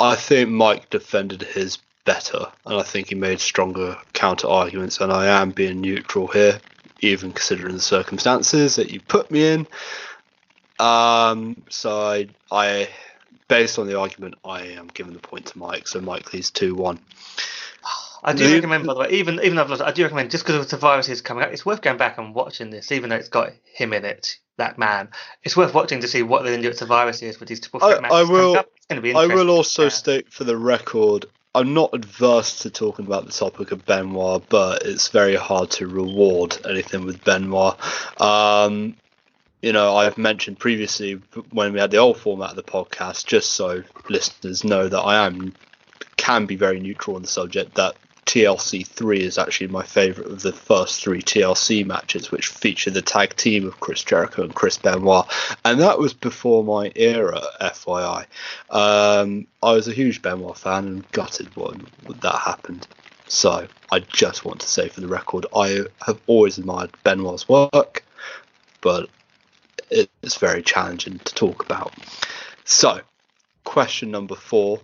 B: I think Mike defended his better, and I think he made stronger counter arguments. And I am being neutral here, even considering the circumstances that you put me in. Um, so I, I, based on the argument, I am giving the point to Mike. So Mike leads two one.
D: I do recommend, by the way, even even though I've lost, I do recommend just because of the viruses coming out, it's worth going back and watching this, even though it's got him in it, that man. It's worth watching to see what they're of to do at Survivor with these triple
B: I-
D: matches.
B: I will-
D: up. Going to be
B: I will also
D: Yeah.
B: state for the record, I'm not adverse to talking about the topic of Benoit, but it's very hard to reward anything with Benoit. Um, you know, I've mentioned previously when we had the old format of the podcast, just so listeners know that I am can be very neutral on the subject. That TLC three is actually my favourite of the first three TLC matches, which feature the tag team of Chris Jericho and Chris Benoit, and that was before my era. FYI, um, I was a huge Benoit fan and gutted when that happened. So I just want to say for the record, I have always admired Benoit's work, but it's very challenging to talk about. So, question number four.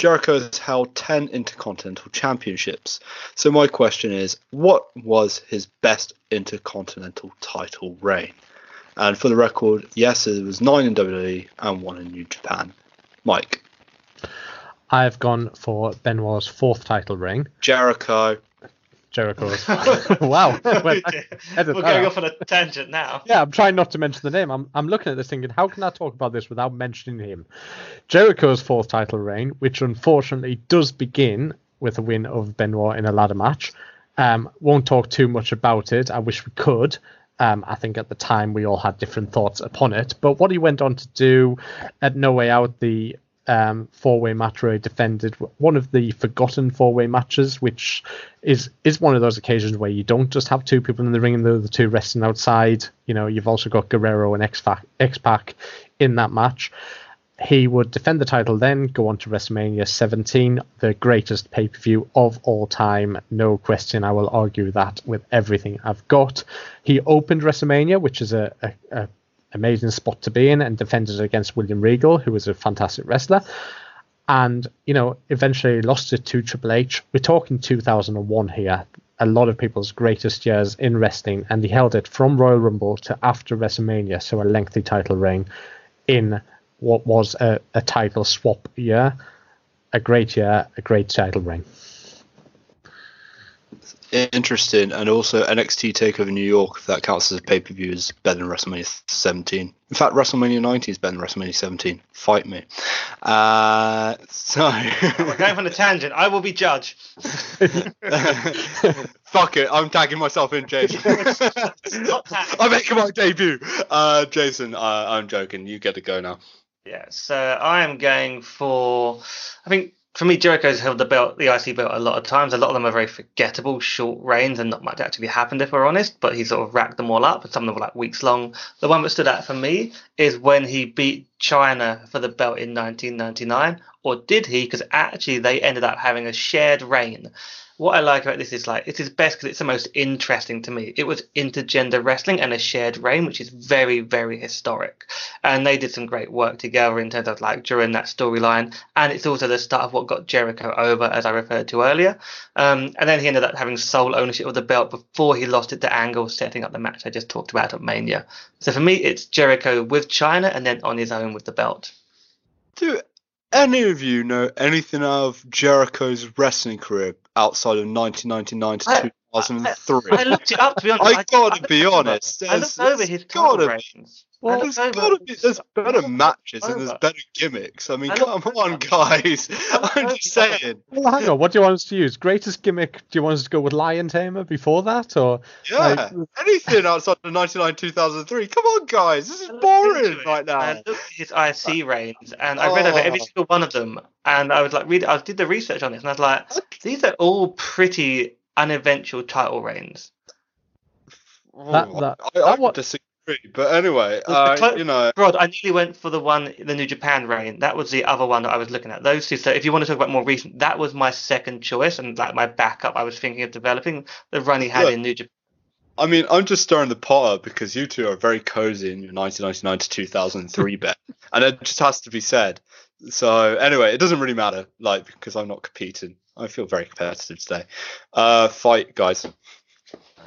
B: Jericho has held 10 Intercontinental Championships. So, my question is what was his best Intercontinental title reign? And for the record, yes, it was nine in WWE and one in New Japan. Mike,
C: I've gone for Benoit's fourth title reign.
B: Jericho,
C: Jericho's. wow. Well,
D: We're
C: edit
D: going
C: out.
D: off on a tangent now.
C: Yeah, I'm trying not to mention the name. I'm, I'm looking at this thinking, how can I talk about this without mentioning him? Jericho's fourth title reign, which unfortunately does begin with a win of Benoit in a ladder match. Um, won't talk too much about it. I wish we could. Um, I think at the time we all had different thoughts upon it. But what he went on to do at No Way Out, the um, four-way match where he defended one of the forgotten four-way matches, which is is one of those occasions where you don't just have two people in the ring and the other two resting outside. You know, you've also got Guerrero and X Pac in that match. He would defend the title, then go on to WrestleMania 17, the greatest pay per view of all time. No question. I will argue that with everything I've got. He opened WrestleMania, which is a, a, a amazing spot to be in, and defended against William Regal, who was a fantastic wrestler. And, you know, eventually lost it to Triple H. We're talking 2001 here. A lot of people's greatest years in wrestling, and he held it from Royal Rumble to after WrestleMania, so a lengthy title reign in what was a, a title swap year. A great year, a great title reign.
B: Interesting, and also NXT Takeover New York, if that counts as a pay per view, is better than WrestleMania 17. In fact, WrestleMania 19 is better than WrestleMania 17. Fight me. Uh, so.
D: We're going on a tangent. I will be judge.
B: Fuck it, I'm tagging myself in, Jason. I'm making my debut. Uh, Jason, uh, I'm joking. You get to go now.
D: Yeah, so I am going for. I think for me, Jericho's held the belt, the IC belt, a lot of times. A lot of them are very forgettable, short reigns, and not much actually happened, if we're honest. But he sort of racked them all up, and some of them were like weeks long. The one that stood out for me is when he beat Chyna for the belt in 1999, or did he? Because actually, they ended up having a shared reign. What I like about this is like it is best because it's the most interesting to me. It was intergender wrestling and a shared reign, which is very, very historic. And they did some great work together in terms of like during that storyline. And it's also the start of what got Jericho over, as I referred to earlier. Um, and then he ended up having sole ownership of the belt before he lost it to Angle, setting up the match I just talked about at Mania. So for me, it's Jericho with Chyna and then on his own with the belt.
B: Do any of you know anything of Jericho's wrestling career outside of 1999 to
D: I-
B: 2003?
D: I looked it up to be honest.
B: I gotta
D: looked
B: be
D: over-
B: honest,
D: I looked
B: there's-
D: over his
B: there's gotta
D: title
B: be-
D: reigns. I
B: Well,
D: looked
B: there's gotta be there's better
D: looked
B: matches and there's better gimmicks. I mean,
D: I
B: come
D: looked
B: on, guys. I'm just saying.
C: Well, hang on. What do you want us to use? Greatest gimmick? Do you want us to go with Lion Tamer before that, or
B: Yeah,
C: Like-
B: anything outside of 99 2003. Come on, guys. This is boring
D: into it,
B: right
D: and
B: now.
D: I looked at his IC uh, reigns, and I read over every
B: Oh.
D: single one of them, and I was like, read. I did the research on this, and I was like, these are all pretty uneventful title reigns.
C: That- that-
B: I, I
C: that what-
B: disagree, but anyway, uh,
D: clo-
B: you know,
D: Rod, I nearly went for the one, the New Japan reign. That was the other one that I was looking at. Those two. So if you want to talk about more recent, that was my second choice, and like my backup, I was thinking of developing the run he had
B: Look,
D: in New Japan.
B: I mean, I'm just stirring the pot up because you two are very cozy in your 1999 to 2003 bet, and it just has to be said. So anyway, it doesn't really matter, like because I'm not competing. I feel very competitive today. Uh, fight, guys.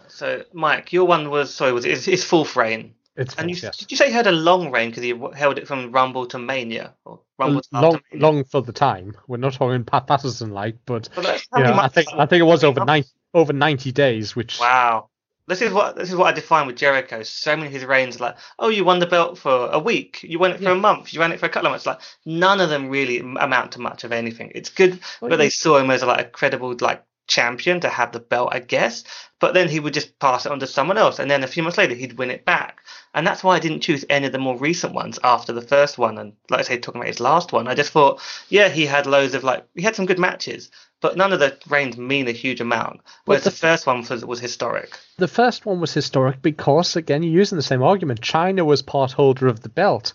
D: So Mike, your one was sorry, was his, his fourth reign?
C: It's
D: And you,
C: yes.
D: did you say he had a long reign because he held it from Rumble to Mania? Or Rumble to
C: long,
D: Mania?
C: long for the time. We're not talking Pat Patterson like, but
D: Well, that's-
C: you know, I think I think it was over
D: months?
C: nine over ninety days, which
D: Wow. This is what this is what I define with Jericho. So many of his reigns are like, oh, you won the belt for a week, you won it for a month, you ran it for a couple of months. Like none of them really amount to much of anything. It's good,
C: Well,
D: but they
C: yeah.
D: saw him as like a credible like champion to have the belt, I guess. But then he would just pass it on to someone else, and then a few months later he'd win it back. And that's why I didn't choose any of the more recent ones after the first one. And like I say, talking about his last one, I just thought, yeah, he had loads of like he had some good matches, but none of the reigns mean a huge amount. Whereas
C: the-
D: the first one was, was historic.
C: the first one was historic because again you're using the same argument. Chyna was part holder of the belt.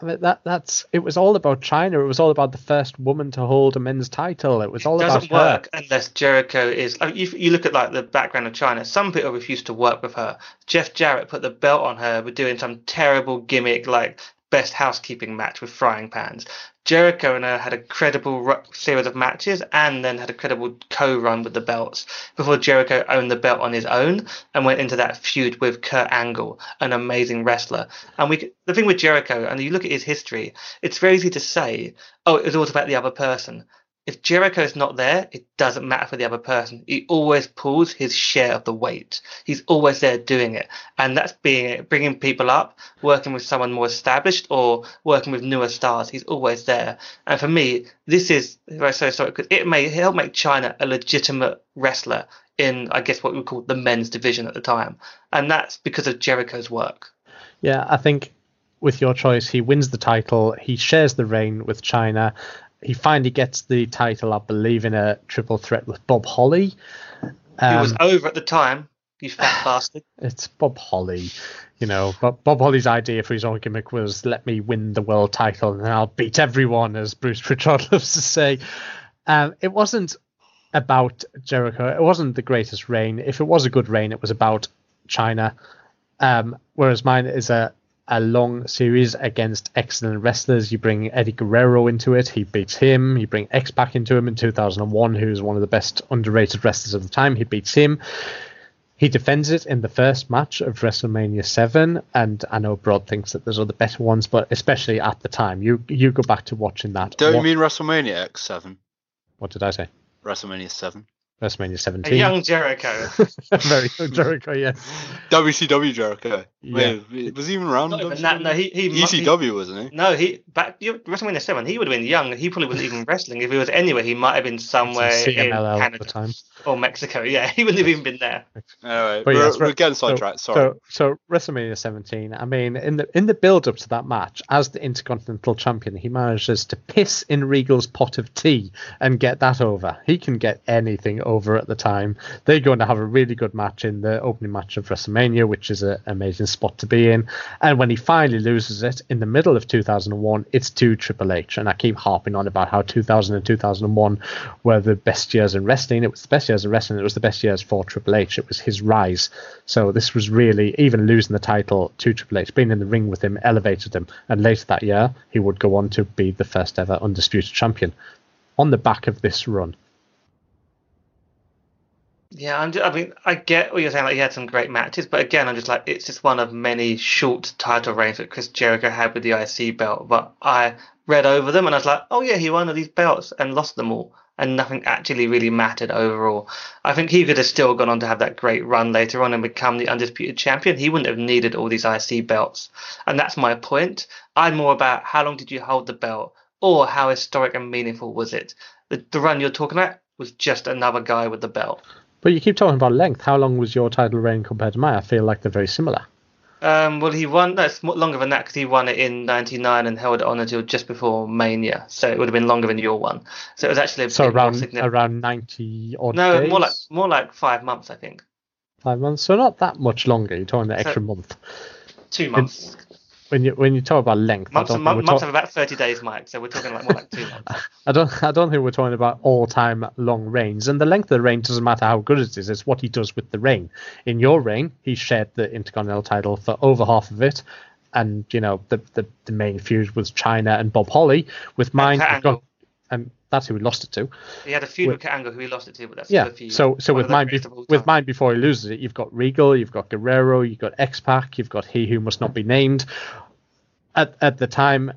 C: I mean, that that's it was all about Chyna. It was all about the first woman to hold a men's title. It was all
D: doesn't
C: about her.
D: work unless Jericho is. I mean, you, you look at like the background of Chyna. Some people refuse to work with her. Jeff Jarrett put the belt on her, but doing some terrible gimmick like best housekeeping match with frying pans. Jericho and her had a credible series of matches, and then had a credible co-run with the belts before Jericho owned the belt on his own and went into that feud with Kurt Angle, an amazing wrestler. And we, the thing with Jericho, and you look at his history, it's very easy to say, oh, it was all about the other person if Jericho's not there, it doesn't matter for the other person. He always pulls his share of the weight. He's always there doing it, and that's being bringing people up, working with someone more established, or working with newer stars. He's always there. And for me, this is I'm so sorry because it may help make Chyna a legitimate wrestler in, I guess, what we call the men's division at the time, and that's because of Jericho's work.
C: Yeah, I think with your choice, he wins the title. He shares the reign with Chyna. He finally gets the title, I believe, in a triple threat with Bob Holly.
D: He was
C: Um,
D: over at the time. You fat bastard.
C: it's Bob Holly, you know. But Bob Holly's idea for his own gimmick was let me win the world title and I'll beat everyone, as Bruce Pritchard loves to say. Um, it wasn't about Jericho. It wasn't the greatest reign. If it was a good reign, it was about Chyna. Um, whereas mine is a a long series against excellent wrestlers. You bring Eddie Guerrero into it, he beats him. You bring X Pac into him in 2001, who's one of the best underrated wrestlers of the time. He beats him. He defends it in the first match of WrestleMania 7, and I know Brod thinks that there's other better ones, but especially at the time, you you go back to watching that.
B: Don't you mean WrestleMania X7?
C: what did I say?
B: WrestleMania 7.
C: WrestleMania 17.
D: A
C: 17.
D: young Jericho.
C: Very young Jericho, yeah.
B: WCW Jericho.
C: Yeah.
B: Wait, was he even around?
D: Even that. No, he he. he
B: ECW, wasn't he?
D: No, he back you- WrestleMania seven. He would have been young. He probably wasn't even wrestling. If he was anywhere, he might have been somewhere in
C: CMLL at the
D: Canada
C: time.
D: or Mexico. Yeah, he wouldn't have even been there.
B: Anyway,
C: But
B: we're,
C: yes,
B: we're
C: right,
B: getting
C: so-
B: sidetracked. Sorry.
C: So, so WrestleMania 17. I mean, in the in the build up to that match, as the Intercontinental Champion, he manages to piss in Regal's pot of tea and get that over. He can get anything over at the time. They're going to have a really good match in the opening match of WrestleMania, which is an amazing spot to be in. And when he finally loses it in the middle of 2001, it's to Triple H. And I keep harping on about how 2000 and 2001 were the best years in wrestling. It was the best years in wrestling. It was the best years for Triple H. It was his rise. So this was really, even losing the title to Triple H, being in the ring with him, elevated him. And later that year, he would go on to be the first ever undisputed champion on the back of this run.
D: Yeah, I'm just, I mean, I get what you're saying. Like he had some great matches, but again, I'm just like it's just one of many short title reigns that Chris Jericho had with the IC belt. But I read over them and I was like, oh yeah, he won all these belts and lost them all, and nothing actually really mattered overall. I think he could have still gone on to have that great run later on and become the undisputed champion. He wouldn't have needed all these IC belts, and that's my point. I'm more about how long did you hold the belt, or how historic and meaningful was it? The, the run you're talking about was just another guy with the belt.
C: But you keep talking about length. How long was your title reign compared to mine? I feel like they're very similar.
D: Um, well, he won. No, it's longer than that because he won it in '99 and held it on until just before Mania. So it would have been longer than your one. So it was actually
C: So around around 90 odd
D: No,
C: days?
D: more like more like five months, I think.
C: five months. So not that much longer. You're talking the
D: So-
C: extra month.
D: Two months.
C: When you when you talk about length,
D: Months,
C: I don't, think we're
D: months
C: talk-
D: of about 30 days, Mike. So we're talking like more like two months.
C: I don't I don't think we're talking about all time long reigns. And the length of the reign doesn't matter how good it is, it's what he does with the reign. In your reign, he shared the Intercontinental title for over half of it. And you know, the the, the main feud was Chyna and Bob Holly. With mine you've got and that's who he lost it to.
D: He had a feud
C: With-
D: Angle, who he lost it to, but that's
C: Yeah.
D: feud.
C: So so with mine
D: greatest
C: bef-
D: of all
C: with mine before he loses it, you've got Regal, you've got Guerrero, you've got X Pac, you've got He Who Must Not Be Named. At at the time,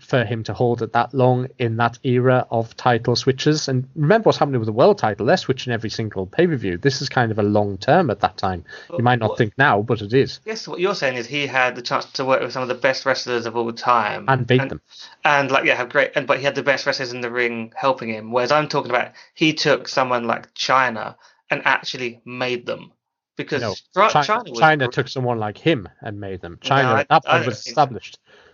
C: for him to hold it that long in that era of title switches, and remember what's happening with the world title, they're switching every single pay per view. This is kind of a long term at that time. You might not
D: What-
C: think now, but it is,
D: Yes, what you're saying is he had the chance to work with some of the best wrestlers of all time
C: and beat them.
D: and like yeah, have great. And but he had the best wrestlers in the ring helping him. Whereas I'm talking about he took someone like Chyna and actually made them because
C: No,
D: Chi- Chyna,
C: Chyna,
D: Chyna
C: took someone like him and made them. Chyna
D: I-
C: at that
D: I don't
C: was
D: so.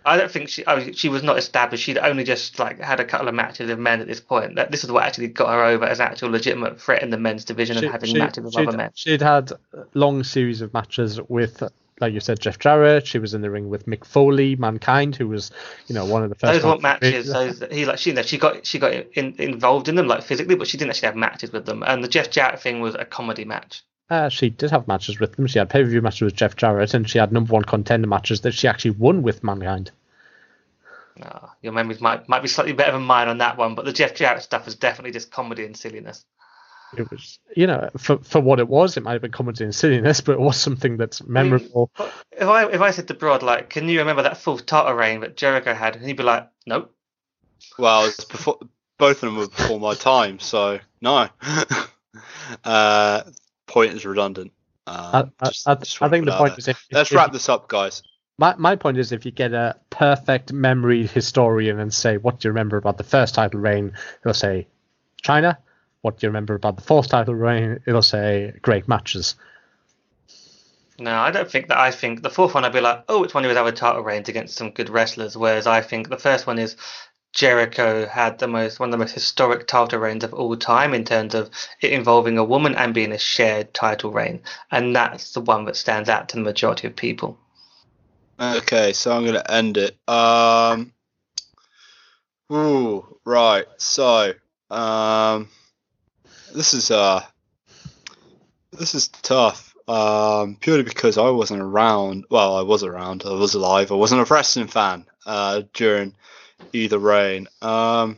D: I don't think she oh, she was not established. She'd only just like had a couple of matches with men at this point. That this is what actually got her over as actual legitimate threat in the men's division and having matches with other men.
C: she'd had a long series of matches with, like you said, Jeff Jarrett. She was in the ring with Mick Foley, Mankind, who was, you know, one of the first.
D: Those weren't matches. Those he like she know she got she got in, involved in them like physically, but she didn't actually have matches with them. And the Jeff Jarrett thing was a comedy match.
C: Uh, she did have matches with them. She had pay per view matches with Jeff Jarrett, and she had number one contender matches that she actually won with Mankind.
D: Oh, your memories might might be slightly better than mine on that one, but the Jeff Jarrett stuff was definitely just comedy and silliness.
C: It was, you know, for for what it was, it might have been comedy and silliness, but it was something that's memorable.
D: But if I if I said to Brod like, can you remember that full tartar rain that Jericho had? And he'd be like, nope.
B: Well, it's before both of them were before my time, so no. uh, point is redundant.
C: I,
B: Um,
C: I,
B: just-
C: I,
B: just
C: I think the point
B: there.
C: is if,
B: Let's
C: if-
B: wrap this up, guys.
C: My, my point is if you get a perfect memory historian and say, what do you remember about the first title reign? He'll say, Chyna. What do you remember about the fourth title reign? It'll say, great matches.
D: No, I don't think that. I think the fourth one, I'd be like, oh, it's one of his other title reigns against some good wrestlers. Whereas I think the first one is Jericho had the most one of the most historic title reigns of all time in terms of it involving a woman and being a shared title reign, and that's the one that stands out to the majority of people.
B: Okay, so I'm gonna end it. Um, ooh, right. So, um, this is uh, this is tough. Um, purely because I wasn't around. Well, I was around. I was alive. I wasn't a wrestling fan uh, during either reign. Um,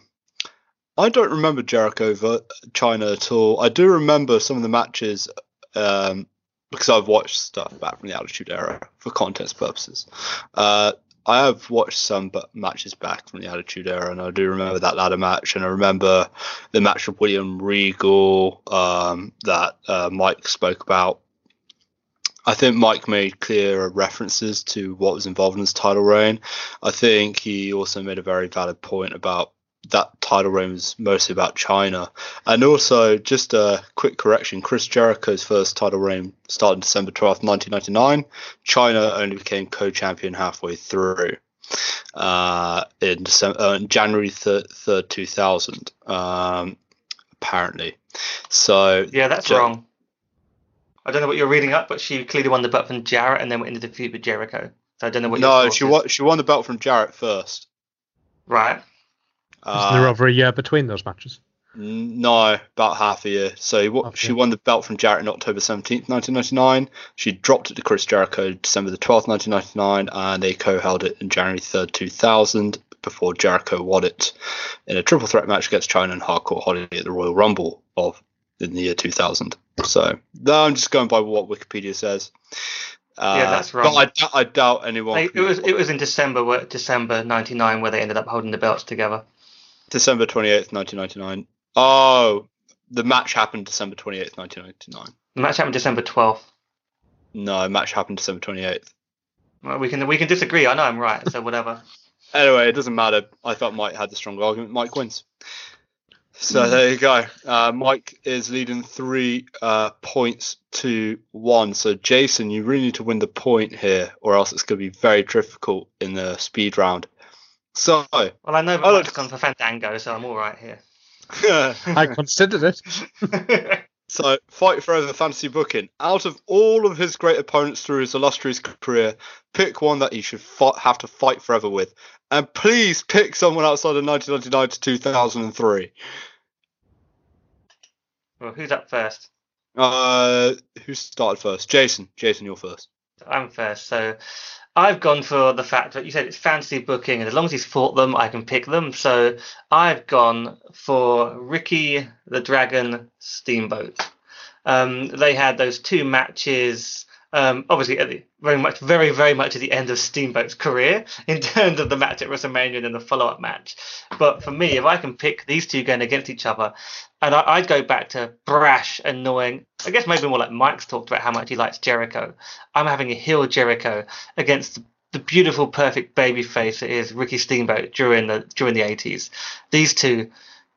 B: I don't remember Jericho Chyna at all. I do remember some of the matches. Um, because I've watched stuff back from the Attitude Era for context purposes. Uh, I have watched some but matches back from the Attitude Era, and I do remember that ladder match, and I remember the match with William Regal um, that uh, Mike spoke about. I think Mike made clear references to what was involved in his title reign. I think he also made a very valid point about that title reign was mostly about Chyna. And also, just a quick correction Chris Jericho's first title reign started December 12th, 1999. Chyna only became co champion halfway through uh, in, December, uh, January 3rd, 3rd 2000, um, apparently. So,
D: Yeah, that's
B: Jer-
D: wrong. I don't know what you're reading up, but she clearly won the belt from Jarrett and then went into the feud with Jericho. So I don't know what.
B: no, she won, she won the belt from Jarrett first.
D: Right.
C: Isn't there
B: Uh,
C: over a year between those matches?
B: No, about half a year. So he,
C: Okay.
B: she won the belt from Jarrett on October 17th, 1999. She dropped it to Chris Jericho December the 12th, 1999, and they co-held it in January 3rd, 2000, before Jericho won it in a triple threat match against Chyna and Hardcore Holly at the Royal Rumble of in the year 2000. So no, I'm just going by what Wikipedia says. Uh,
D: Yeah, that's
B: But
D: wrong.
B: I, I doubt anyone.
D: They- it was it was in December where- December '99 where they ended up holding the belts together.
B: December 28th, 1999. Oh, the match happened December 28th, 1999.
D: The match happened December 12th.
B: No, match happened December 28th.
D: Well, we can we can disagree. I know I'm right, so whatever.
B: Anyway, it doesn't matter. I thought Mike had the stronger argument. Mike wins. So there you go. Uh, Mike is leading three uh, points to one. So Jason, you really need to win the point here, or else it's going to be very difficult in the speed round. So
D: Well, I know that
B: Oh,
D: Mike's
B: look.
D: for Fandango, so I'm all right here.
C: I considered it.
B: So, Fight Forever Fantasy Booking. Out of all of his great opponents through his illustrious career, pick one that he should fi- have to fight forever with. And please pick someone outside of 1999 to 2003.
D: well, who's up first?
B: Uh, who started first? Jason. Jason, you're first.
D: I'm first. So I've gone for the fact that you said it's fantasy booking, and as long as he's fought them, I can pick them. So I've gone for Ricky the Dragon Steamboat. Um, they had those two matches. Um, obviously, at the, very much, very, very much at the end of Steamboat's career in terms of the match at WrestleMania and then the follow-up match. But for me, if I can pick these two going against each other, and I, I'd go back to brash, annoying. I guess maybe more like Mike's talked about how much he likes Jericho. I'm having a heel Jericho against the beautiful, perfect baby face that is Ricky Steamboat during the during the 80s. These two,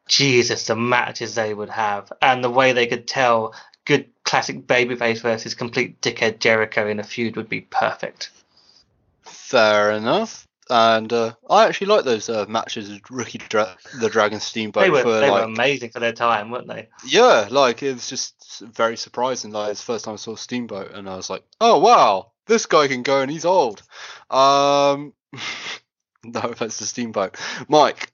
D: Jesus, the matches they would have, and the way they could tell good classic babyface versus complete dickhead Jericho in a feud would be perfect.
B: Fair enough. And uh, I actually like those uh, matches with Ricky Dra- the Dragon Steamboat.
D: They were
B: for,
D: they
B: like,
D: were amazing for their time, weren't they?
B: Yeah, like it was just very surprising. Like it's the first time I saw Steamboat, and I was like, "Oh wow, this guy can go, and he's old." Um, no offense to Steamboat, Mike.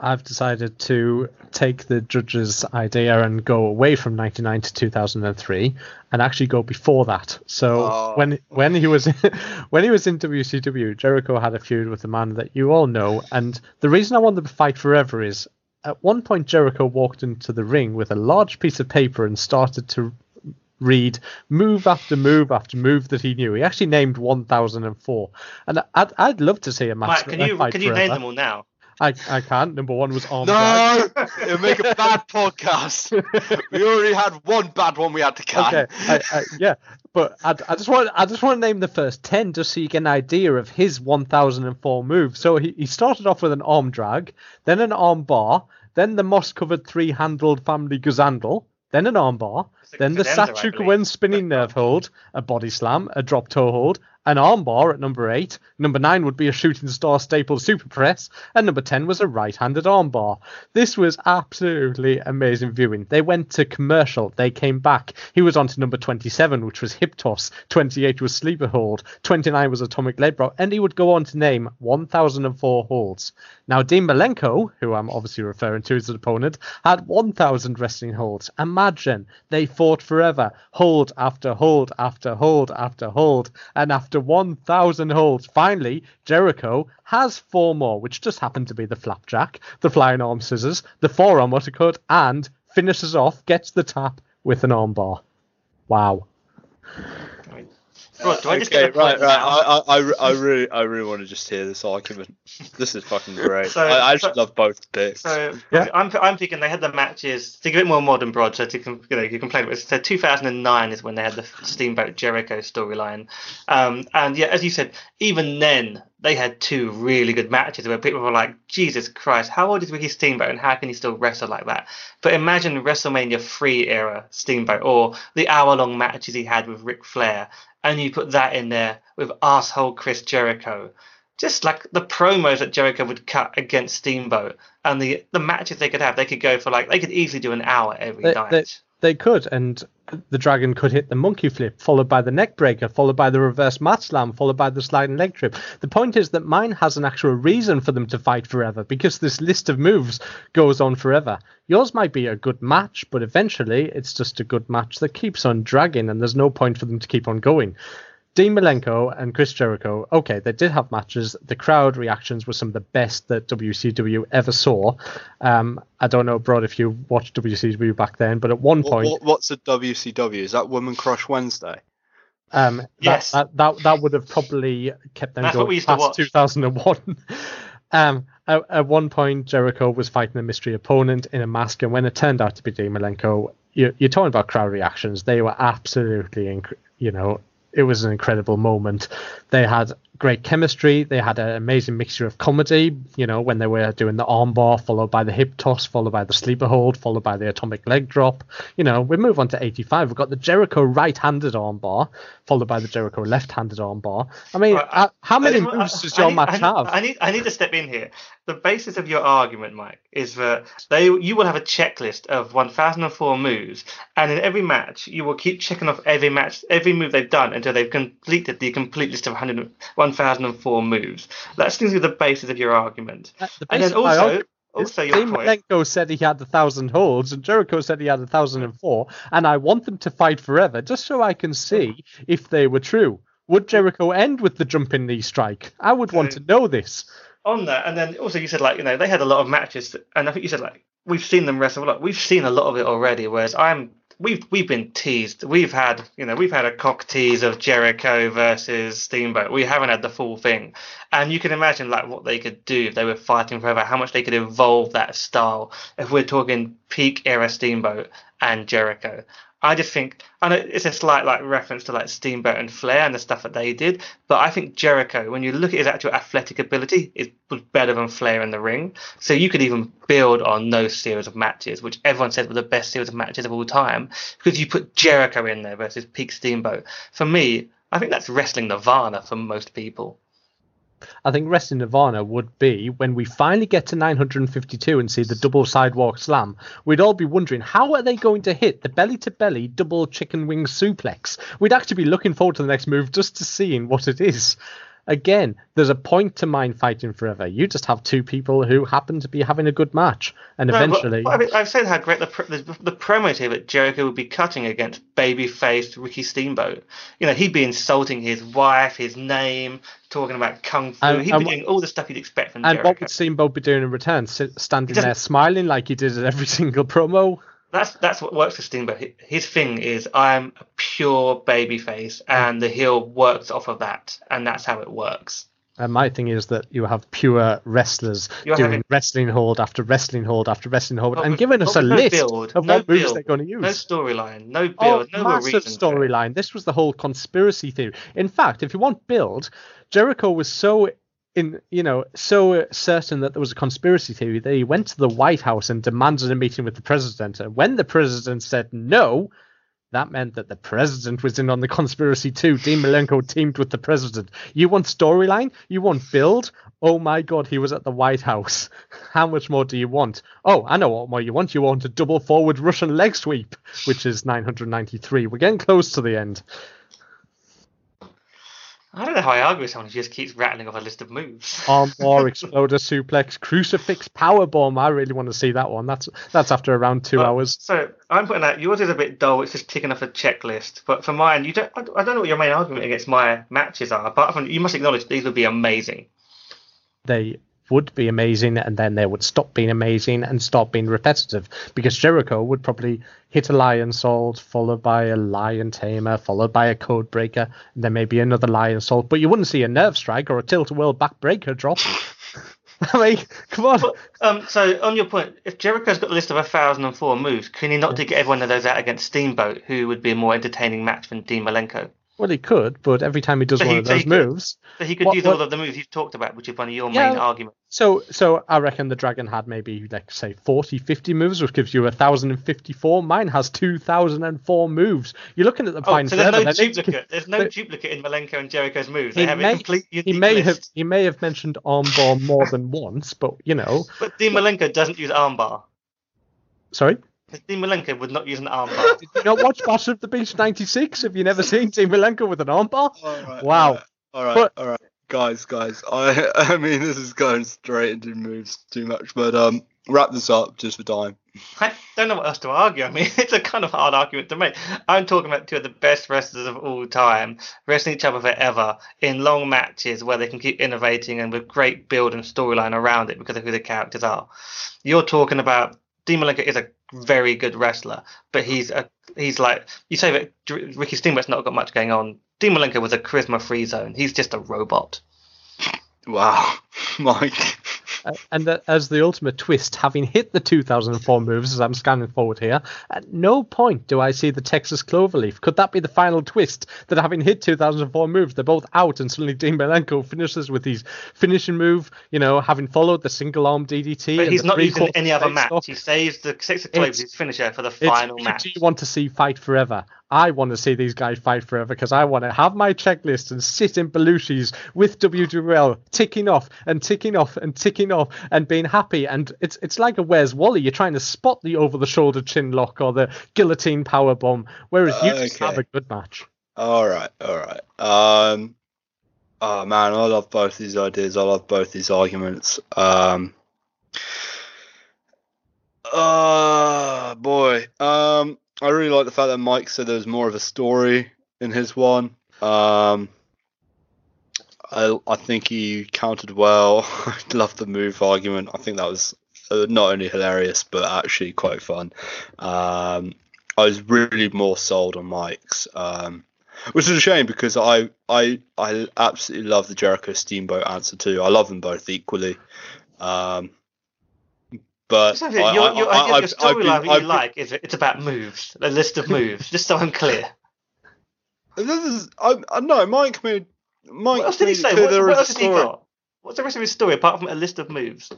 C: I've decided to take the judge's idea and go away from 99 to 2003 and actually go before that. So
B: Oh.
C: when when he was when he was in WCW, Jericho had a feud with a man that you all know, and the reason I want them to fight forever is at one point Jericho walked into the ring with a large piece of paper and started to read move after move after move that he knew. He actually named 1004, and I'd I'd love to see a match.
D: Can
C: uh,
D: you
C: fight
D: can you
C: forever.
D: name them all now?
C: I I can't. Number one was arm drag.
B: No, it'll make a bad podcast. we already had one bad one we had to cut.
C: Okay, I, I, yeah, but I, I just want I just want to name the first ten just so you get an idea of his 1004 move. So he, he started off with an arm drag, then an arm bar, then the moss covered three handled family gazandle, then an arm bar, then the
D: cadenza, I
C: Sachuka spinning nerve hold, a body slam, a drop toe hold, an armbar at number eight. Number nine would be a shooting star staple super press, and number ten was a right-handed armbar. This was absolutely amazing viewing. They went to commercial, they came back. He was on to number 27, which was hip toss. 28 was sleeper hold. 29 was atomic leg and he would go on to name 1,004 holds. Now, Dean Malenko, who I'm obviously referring to as an opponent, had 1,000 wrestling holds. Imagine they fought forever, hold after hold after hold after hold, and after 1,000 holds, finally, Jericho has four more, which just happened to be the flapjack, the flying arm scissors, the forearm uppercut, and finishes off, gets the tap with an armbar. Wow.
D: Rod, do I just
B: okay,
D: get the
B: right,
D: point
B: right.
D: now?
B: I, I, I, really, I really want to just hear this argument. This is fucking great.
D: So-
B: I, I actually
D: so-
B: love both picks.
D: So
C: Yeah.
D: I'm I'm thinking they had the matches. Think of it more modern, broad. So to com- you know you can complain about. it. So 2009 is when they had the Steamboat Jericho storyline, um, and yeah, as you said, even then they had two really good matches where people were like, Jesus Christ, how old is Ricky Steamboat and how can he still wrestle like that? But imagine WrestleMania 3 era Steamboat or the hour long matches he had with Ric Flair, and you put that in there with asshole Chris Jericho. Just like the promos that Jericho would cut against Steamboat and the, the matches they could have, they could go for like, they could easily do an hour every
C: They-
D: night.
C: They- could, and the dragon could hit the monkey flip, followed by the neck breaker, followed by the reverse mat slam, followed by the sliding leg trip. The point is that mine has an actual reason for them to fight forever because this list of moves goes on forever. Yours might be a good match, but eventually it's just a good match that keeps on dragging, and there's no point for them to keep on going. Dean Malenko and Chris Jericho, okay, they did have matches. The crowd reactions were some of the best that WCW ever saw. Um, I don't know, Brod, if you watched WCW back then, but at one
B: What-
C: point,
B: what- what's a WCW? Is that Woman Crush Wednesday?
C: um, that,
D: Yes.
C: that, that that would have probably kept them
D: That's what
C: going
D: we used
C: past 2001. um, at, at one point, Jericho was fighting a mystery opponent in a mask, and when it turned out to be Dean Malenko, you, you're talking about crowd reactions. They were absolutely, inc- you know, it was an incredible moment. They had great chemistry. They had an amazing mixture of comedy, you know, when they were doing the armbar, followed by the hip toss, followed by the sleeper hold, followed by the atomic leg drop. You know, we move on to 85. We've got the Jericho right handed armbar, followed by the Jericho left handed armbar. I mean,
D: Right,
C: uh, how many
D: I-
C: moves does your match
D: I need,
C: have?
D: I need, I need to step in here. The basis of your argument, Mike, is that they you will have a checklist of 1004 moves, and in every match you will keep checking off every match, every move they've done until they've completed the complete list of 100, 1004 moves. That seems to be the basis of your argument.
C: Uh, the
D: And then also,
C: argument
D: also your
C: Dean
D: point.
C: Malenko said he had a thousand holds, and Jericho said he had a thousand and four, and I want them to fight forever, just so I can see if they were true. Would Jericho end with the jumping knee strike? I would want to know this.
D: On that, and then also you said like you know they had a lot of matches, and I think you said like we've seen them wrestle a lot. We've seen a lot of it already. Whereas I'm we've we've been teased. We've had you know we've had a cock tease of Jericho versus Steamboat. We haven't had the full thing, and you can imagine like what they could do if they were fighting forever. How much they could evolve that style. If we're talking peak era Steamboat and Jericho, I just think and it's a slight like reference to like Steamboat and Flair and the stuff that they did, but I think Jericho, when you look at his actual athletic ability, it was better than Flair in the ring. So you could even build on those series of matches, which everyone said were the best series of matches of all time, because you put Jericho in there versus Peak Steamboat. For me, I think that's wrestling Nirvana for most people.
C: I think Wrestling Nirvana would be when we finally get to 952 and see the double sidewalk slam. We'd all be wondering how are they going to hit the belly to belly double chicken wing suplex. We'd actually be looking forward to the next move just to seeing what it is again, there's a point to mind fighting forever. You just have two people who happen to be having a good match, and eventually.
D: But, but I mean, I've said how great the, the, the promo here that Jericho would be cutting against baby-faced Ricky Steamboat. You know, he'd be insulting his wife, his name, talking about kung fu. And, he'd and be doing all the stuff you'd expect from
C: and
D: Jericho.
C: And what would Steamboat be doing in return? Standing there smiling like he did at every single promo?
D: That's that's what works for Steamboat. His thing is I'm a pure baby face, and the heel works off of that, and that's how it works.
C: And my thing is that you have pure wrestlers You're doing having... wrestling hold after wrestling hold after wrestling hold, and giving us a no list build, of no what moves they're going to use.
D: No storyline, no oh, build, oh, no massive
C: storyline. This was the whole conspiracy theory. In fact, if you want build, Jericho was so in you know so certain that there was a conspiracy theory that he went to the White House and demanded a meeting with the president. And when the president said no, that meant that the president was in on the conspiracy too. Dean Malenko teamed with the president. You want storyline? You want build? Oh my god, he was at the White House. How much more do you want? Oh, I know what more you want. You want a double forward Russian leg sweep, which is 993. We're getting close to the end.
D: I don't know how I argue with someone who just keeps rattling off a list of moves.
C: Armbar, exploder, suplex, crucifix, power bomb. I really want to see that one. That's that's after around two hours.
D: So I'm putting that yours is a bit dull. It's just ticking off a checklist. But for mine, you don't. I don't know what your main argument against my matches are. Apart from you must acknowledge these would be amazing.
C: They would be amazing, and then they would stop being amazing and stop being repetitive because Jericho would probably hit a Lionsault, followed by a lion tamer, followed by a code breaker, and then maybe another Lionsault, but you wouldn't see a nerve strike or a tilt a whirl backbreaker drop. I mean, come on.
D: But, um, so on your point, if Jericho's got a list of a thousand and four moves, can he not yeah. get every one of those out against Steamboat, who would be a more entertaining match than Dean Malenko?
C: Well, he could, but every time he does one he, of those moves,
D: he could what, use what, all of the moves you've talked about, which is one of your yeah, main arguments.
C: So, so I reckon the dragon had maybe like say 40, 50 moves, which gives you a thousand and fifty-four. Mine has two thousand and four moves. You're looking at the
D: oh, so there's no duplicate. There's no duplicate in Malenko and Jericho's moves. They have may, a complete
C: He may list. have he may have mentioned armbar more than once, but you know.
D: But Dean Malenko doesn't use armbar.
C: Sorry.
D: Dean Malenko would not use an armbar.
C: Did you not watch Battle of the Beach '96? Have you never seen Dean Malenko with an armbar? wow.
B: All right, but, all right, guys, guys. I, I mean, this is going straight into moves too much, but um, wrap this up just for time.
D: I don't know what else to argue. I mean, it's a kind of hard argument to make. I'm talking about two of the best wrestlers of all time, wrestling each other forever in long matches where they can keep innovating and with great build and storyline around it because of who the characters are. You're talking about Dean Malenko is a very good wrestler, but he's a he's like you say that Ricky Steamboat's not got much going on. Dean Malenko was a charisma free zone. He's just a robot.
B: Wow, Mike.
C: Uh, and uh, as the ultimate twist, having hit the 2004 moves as I'm scanning forward here, at no point do I see the Texas Cloverleaf. Could that be the final twist? That having hit 2004 moves, they're both out, and suddenly Dean Malenko finishes with his finishing move, you know, having followed the single arm DDT.
D: But he's not using any other match. He saves the Texas Cloverleaf finisher for the final match.
C: Do you want to see fight forever? I want to see these guys fight forever because I want to have my checklist and sit in Belushi's with WWL, ticking off and ticking off and ticking off and being happy. And it's it's like a Where's Wally? You're trying to spot the over the shoulder chin lock or the guillotine power bomb, whereas you okay. just have a good match.
B: All right, all right. Um, oh man, I love both these ideas. I love both these arguments. Um, uh boy. Um, I really like the fact that Mike said there was more of a story in his one. Um, I, I think he countered well. I love the move argument. I think that was uh, not only hilarious but actually quite fun. Um, I was really more sold on Mike's, um, which is a shame because I I I absolutely love the Jericho Steamboat answer too. I love them both equally. Um, but I,
D: it- your,
B: I-
D: your,
B: I-
D: I,
B: I've-
D: your
B: been-
D: storyline you like is it's about moves, a list of moves, just so I'm clear.
B: This is I, I no Mike made Mike
D: What else did he say? What, what else has he got? What's the rest of his story apart from a list of moves?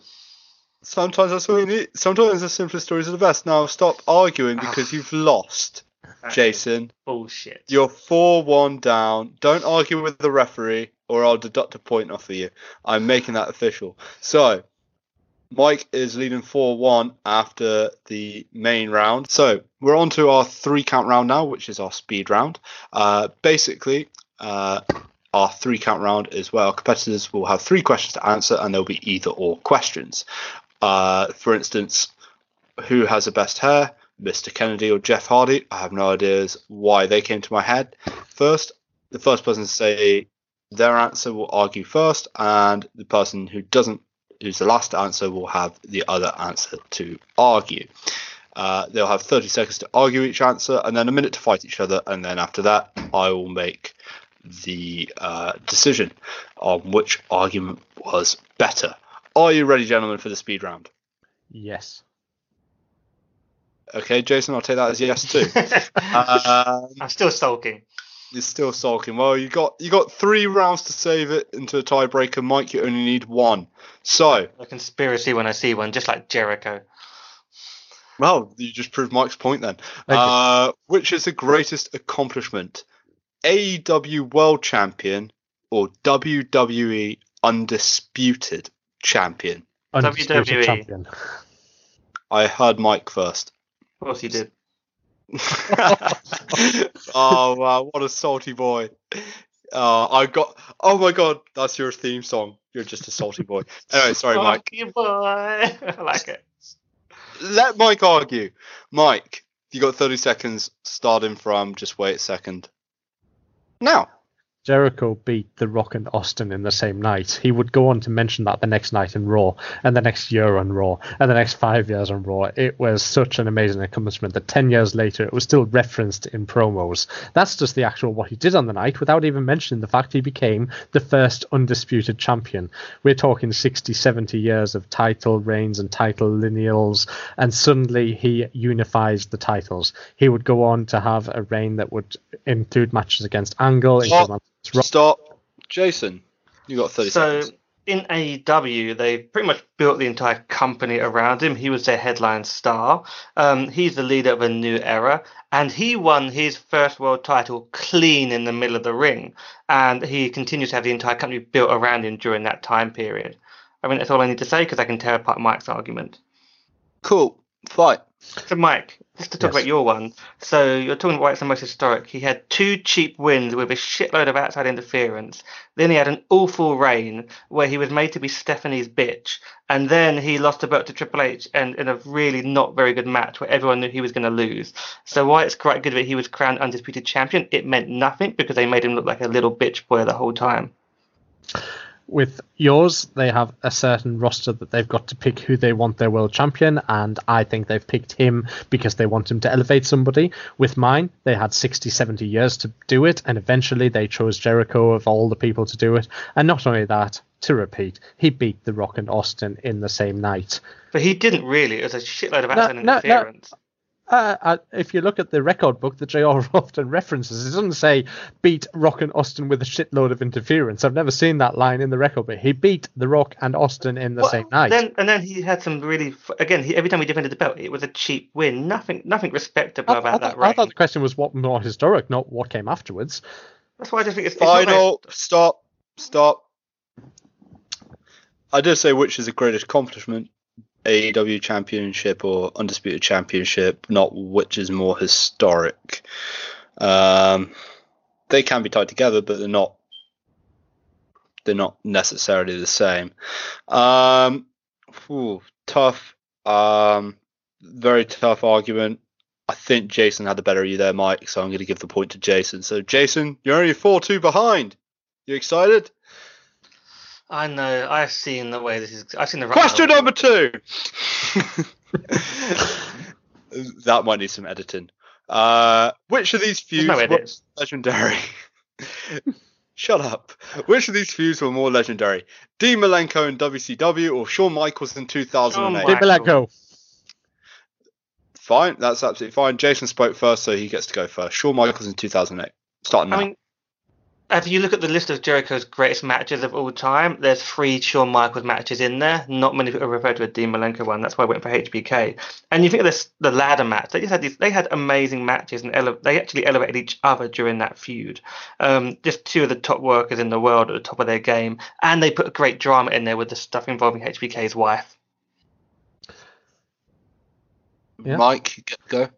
B: Sometimes that's all you need. Sometimes the simplest stories are the best. Now stop arguing
D: Ah.
B: because you've lost, Jason.
D: Bullshit.
B: You're four one down. Don't argue with the referee, or I'll deduct a point off of you. I'm making that official. So, Mike is leading four one after the main round. So we're on to our three count round now, which is our speed round. Uh, basically, uh, our three count round is where our competitors will have three questions to answer, and there'll be either or questions. Uh, for instance, who has the best hair? Mr. Kennedy or Jeff Hardy. I have no ideas why they came to my head. First, the first person to say their answer will argue first, and the person who doesn't, who's the last to answer, will have the other answer to argue. Uh, they'll have 30 seconds to argue each answer, and then a minute to fight each other, and then after that, I will make the uh, decision on which argument was better. Are you ready, gentlemen, for the speed round?
C: Yes.
B: Okay, Jason, I'll take that as yes too. um,
D: I'm still sulking.
B: You're still sulking. Well, you got you got three rounds to save it into a tiebreaker. Mike, you only need one. So,
D: A conspiracy when I see one, just like Jericho.
B: well, you just proved Mike's point then. Uh, which is the greatest accomplishment? AEW World Champion or WWE Undisputed Champion?
C: Undisputed
D: WWE.
C: champion.
B: I heard Mike first.
D: Of course he did.
B: oh wow, what a salty boy. Uh, I got. Oh my god, that's your theme song. You're just a salty boy. Anyway, sorry, Mike.
D: You, boy. I like it.
B: Let Mike argue. Mike, you got 30 seconds starting from just wait a second. Now.
C: Jericho beat The Rock and Austin in the same night. He would go on to mention that the next night in Raw, and the next year on Raw, and the next five years on Raw. It was such an amazing accomplishment that 10 years later it was still referenced in promos. That's just the actual what he did on the night without even mentioning the fact he became the first undisputed champion. We're talking 60, 70 years of title reigns and title lineals, and suddenly he unifies the titles. He would go on to have a reign that would include matches against Angle, include.
B: Stop. Jason, you got 30
D: So
B: seconds.
D: in AEW, they pretty much built the entire company around him. He was their headline star. Um, he's the leader of a new era, and he won his first world title clean in the middle of the ring. And he continues to have the entire company built around him during that time period. I mean, that's all I need to say because I can tear apart Mike's argument.
B: Cool. Fight.
D: So, Mike, just to talk
C: Yes.
D: about your one. So, you're talking about why it's the most historic. He had two cheap wins with a shitload of outside interference. Then he had an awful reign where he was made to be Stephanie's bitch. And then he lost the belt to Triple H and in a really not very good match where everyone knew he was going to lose. So, why it's quite good that he was crowned undisputed champion, it meant nothing because they made him look like a little bitch boy the whole time.
C: With yours, they have a certain roster that they've got to pick who they want their world champion, and I think they've picked him because they want him to elevate somebody. With mine, they had 60, 70 years to do it, and eventually they chose Jericho of all the people to do it. And not only that, to repeat, he beat The Rock and Austin in the same night.
D: But he didn't really. It was a shitload of
C: No,
D: outside
C: no, no.
D: interference.
C: Uh, uh, if you look at the record book that JR often references, it doesn't say beat Rock and Austin with a shitload of interference. I've never seen that line in the record book. He beat The Rock and Austin in the
D: Well,
C: same night.
D: Then and then he had some really again. He, every time he defended the belt, it was a cheap win. Nothing, nothing respectable
C: I,
D: about
C: I
D: that
C: thought, I thought the question was what more historic, not what came afterwards.
D: That's why I just think it's, it's not
B: Final. Stop. Stop. I did say which is the greatest accomplishment. AEW Championship or Undisputed Championship, not which is more historic. Um, they can be tied together, but they're not. They're not necessarily the same. Um, whew, tough. Um, very tough argument. I think Jason had the better of you there, Mike. So I'm going to give the point to Jason. So Jason, you're only four two behind. You excited?
D: I know. I've seen the way this is. I've seen the writing
B: Question
D: on
B: number two. that might need some editing. Uh, which of these feuds
D: no
B: were legendary? Shut up. Which of these feuds were more legendary? Dean Malenko in WCW or Shawn Michaels in 2008?
D: Shawn
C: Did Malenko.
B: Fine, that's absolutely fine. Jason spoke first, so he gets to go first. Shawn Michaels in 2008. Starting now.
D: I mean, if you look at the list of Jericho's greatest matches of all time, there's three Shawn Michaels matches in there. Not many people refer to a Dean Malenko one. That's why I went for HBK. And you think of this, the ladder match? They just had these. They had amazing matches, and ele- they actually elevated each other during that feud. Um, just two of the top workers in the world at the top of their game, and they put a great drama in there with the stuff involving HBK's wife.
C: yeah.
B: Mike, you go.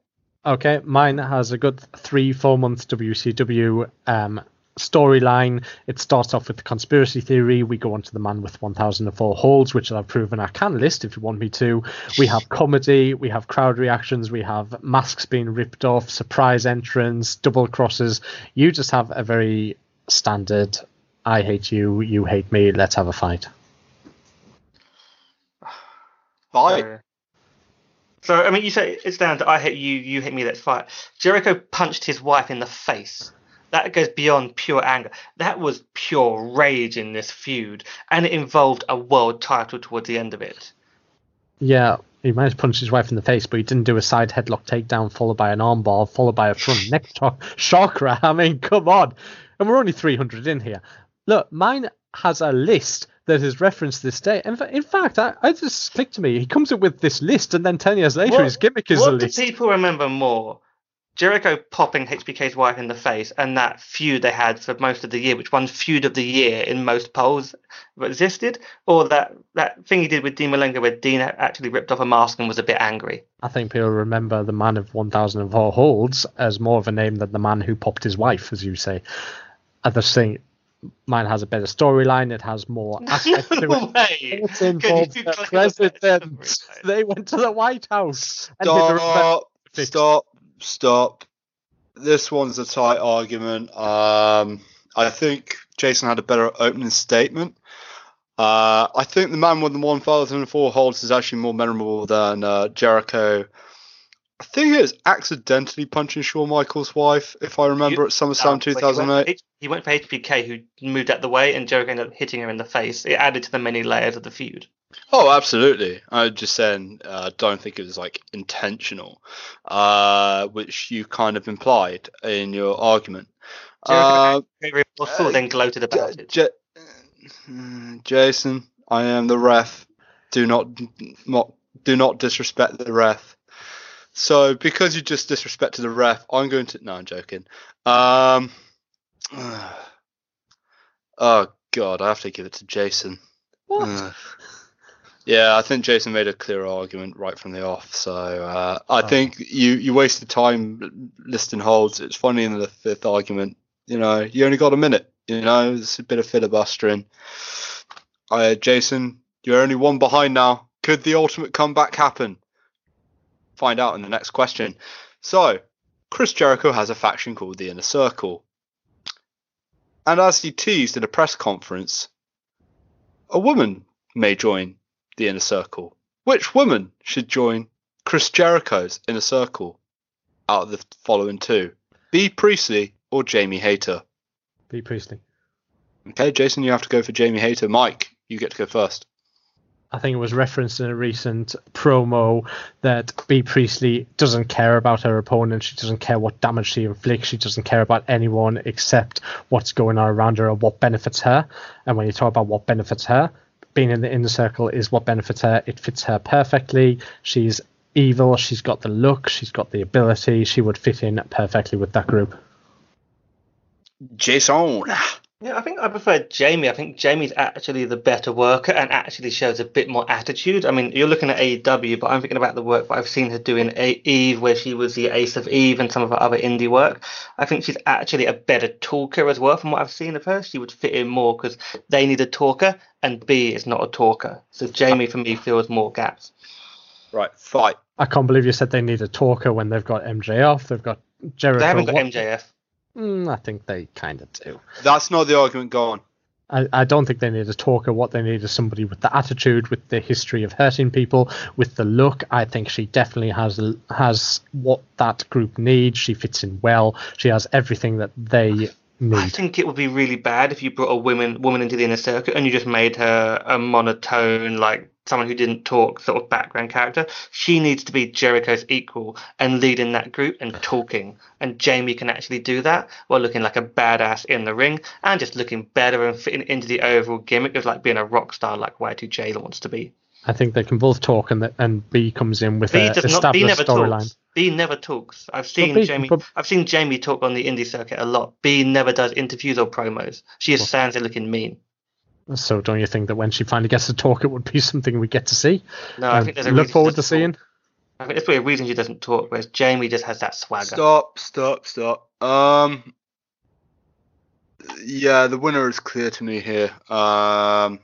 C: Okay, mine has a good three, four months WCW um, storyline. It starts off with the conspiracy theory. We go on to the man with 1004 holds, which I've proven I can list if you want me to. We have comedy, we have crowd reactions, we have masks being ripped off, surprise entrance, double crosses. You just have a very standard I hate you, you hate me, let's have a fight.
B: Fight.
D: So, so, I mean, you say it's down to I hit you, you hit me, let's fight. Jericho punched his wife in the face. That goes beyond pure anger. That was pure rage in this feud, and it involved a world title towards the end of it.
C: Yeah, he might have punched his wife in the face, but he didn't do a side headlock takedown followed by an armbar, followed by a front neck chancery. I mean, come on. And we're only 300 in here. Look, mine has a list that is referenced this day. In, fa- in fact, I, I just clicked to me. He comes up with this list, and then 10 years later,
D: What-
C: his gimmick is
D: what
C: a
D: do people remember more? Jericho popping HBK's wife in the face and that feud they had for most of the year, which won feud of the year in most polls existed, or that, that thing he did with Dean Malenko where Dean actually ripped off a mask and was a bit angry.
C: I think people remember the man of 1004 holds as more of a name than the man who popped his wife, as you say. I just think mine has a better storyline. It has more aspects to
D: No
C: it.
D: way.
C: It
D: Could
C: involves the president. They went to the White House. and did
B: Stop.
C: fix.
B: Stop. Stop. This one's a tight argument. Um, I think Jason had a better opening statement. Uh, I think the man with the 1004 holds is actually more memorable than uh, Jericho. I think it was accidentally punching Shawn Michaels' wife, if I remember,
D: You-
B: at SummerSlam
D: Um, but he went
B: 2008.
D: He went for HBK, who moved out the way, and Jericho ended up hitting her in the face. It added to the many layers of the feud.
B: Oh, absolutely. I'm just saying, uh, don't think it was like intentional, uh, which you kind of implied in your argument. Uh,
D: remorseful,
B: uh,
D: then gloated about it.
B: J- Mm, Jason, I am the ref. Do not, not do not disrespect the ref. So because you just disrespected the ref, I'm going to. No, I'm joking. Um. Oh God, I have to give it to Jason.
C: What?
B: Yeah, I think Jason made a clear argument right from the off. So uh, I
C: Oh.
B: think you you wasted time listing holds. It's funny in the fifth argument. You know, you only got a minute. You know, it's a bit of filibustering. Uh, Jason, you're only one behind now. Could the ultimate comeback happen? Find out in the next question. So, Chris Jericho has a faction called the Inner Circle. And as he teased in a press conference, a woman may join the Inner Circle. Which woman should join Chris Jericho's Inner Circle out of the following two? Bea Priestley or Jamie Hayter?
C: Bea Priestley.
B: Okay, Jason, you have to go for Jamie Hayter. Mike, you get to go first.
C: I think it was referenced in a recent promo that Bea Priestley doesn't care about her opponent. She doesn't care what damage she inflicts. She doesn't care about anyone except what's going on around her or what benefits her. And when you talk about what benefits her, being in the inner circle is what benefits her. It fits her perfectly. She's evil. She's got the look. She's got the ability. She would fit in perfectly with that group.
B: Jason.
D: Yeah, I think I prefer Jamie. I think Jamie's actually the better worker and actually shows a bit more attitude. I mean, you're looking at AEW, but I'm thinking about the work that I've seen her do in A- Eve, where she was the ace of Eve and some of her other indie work. I think she's actually a better talker as well. From what I've seen of her, she would fit in more because they need a talker, and Bea is not a talker. So Jamie, for me, fills more gaps.
B: Right, fight.
C: I can't believe you said they need a talker when they've got MJF. They've got Jericho.
D: They haven't got MJF.
C: Mm, I think they kind of do.
B: That's not the argument. Go on.
C: I, I don't think they need a talker. What they need is somebody with the attitude, with the history of hurting people, with the look. I think she definitely has has what that group needs. She fits in well. She has everything that they need.
D: I think it would be really bad if you brought a woman woman into the inner circle and you just made her a monotone, like someone who didn't talk, sort of background character. She needs to be Jericho's equal and leading that group and talking. And Jamie can actually do that while looking like a badass in the ring and just looking better and fitting into the overall gimmick of like being a rock star like Y2J wants to be.
C: I think they can both talk, and the, and Bea comes in with
D: Bea
C: a
D: does not.
C: Established
D: never
C: storyline.
D: talks. Bea never talks. I've seen
C: Bea-
D: Jamie.
C: but-
D: I've seen Jamie talk on the indie circuit a lot. Bea never does interviews or promos. She just stands there looking mean.
C: So don't you think that when she finally gets to talk, it would be something we get to see?
D: No, I
C: Um,
D: think there's a
C: look
D: reason she
C: forward to
D: doesn't
C: seeing.
D: talk. I think there's probably a reason she doesn't talk, whereas Jamie just has that swagger.
B: Stop, stop, stop. Um, yeah, the winner is clear to me here. Um,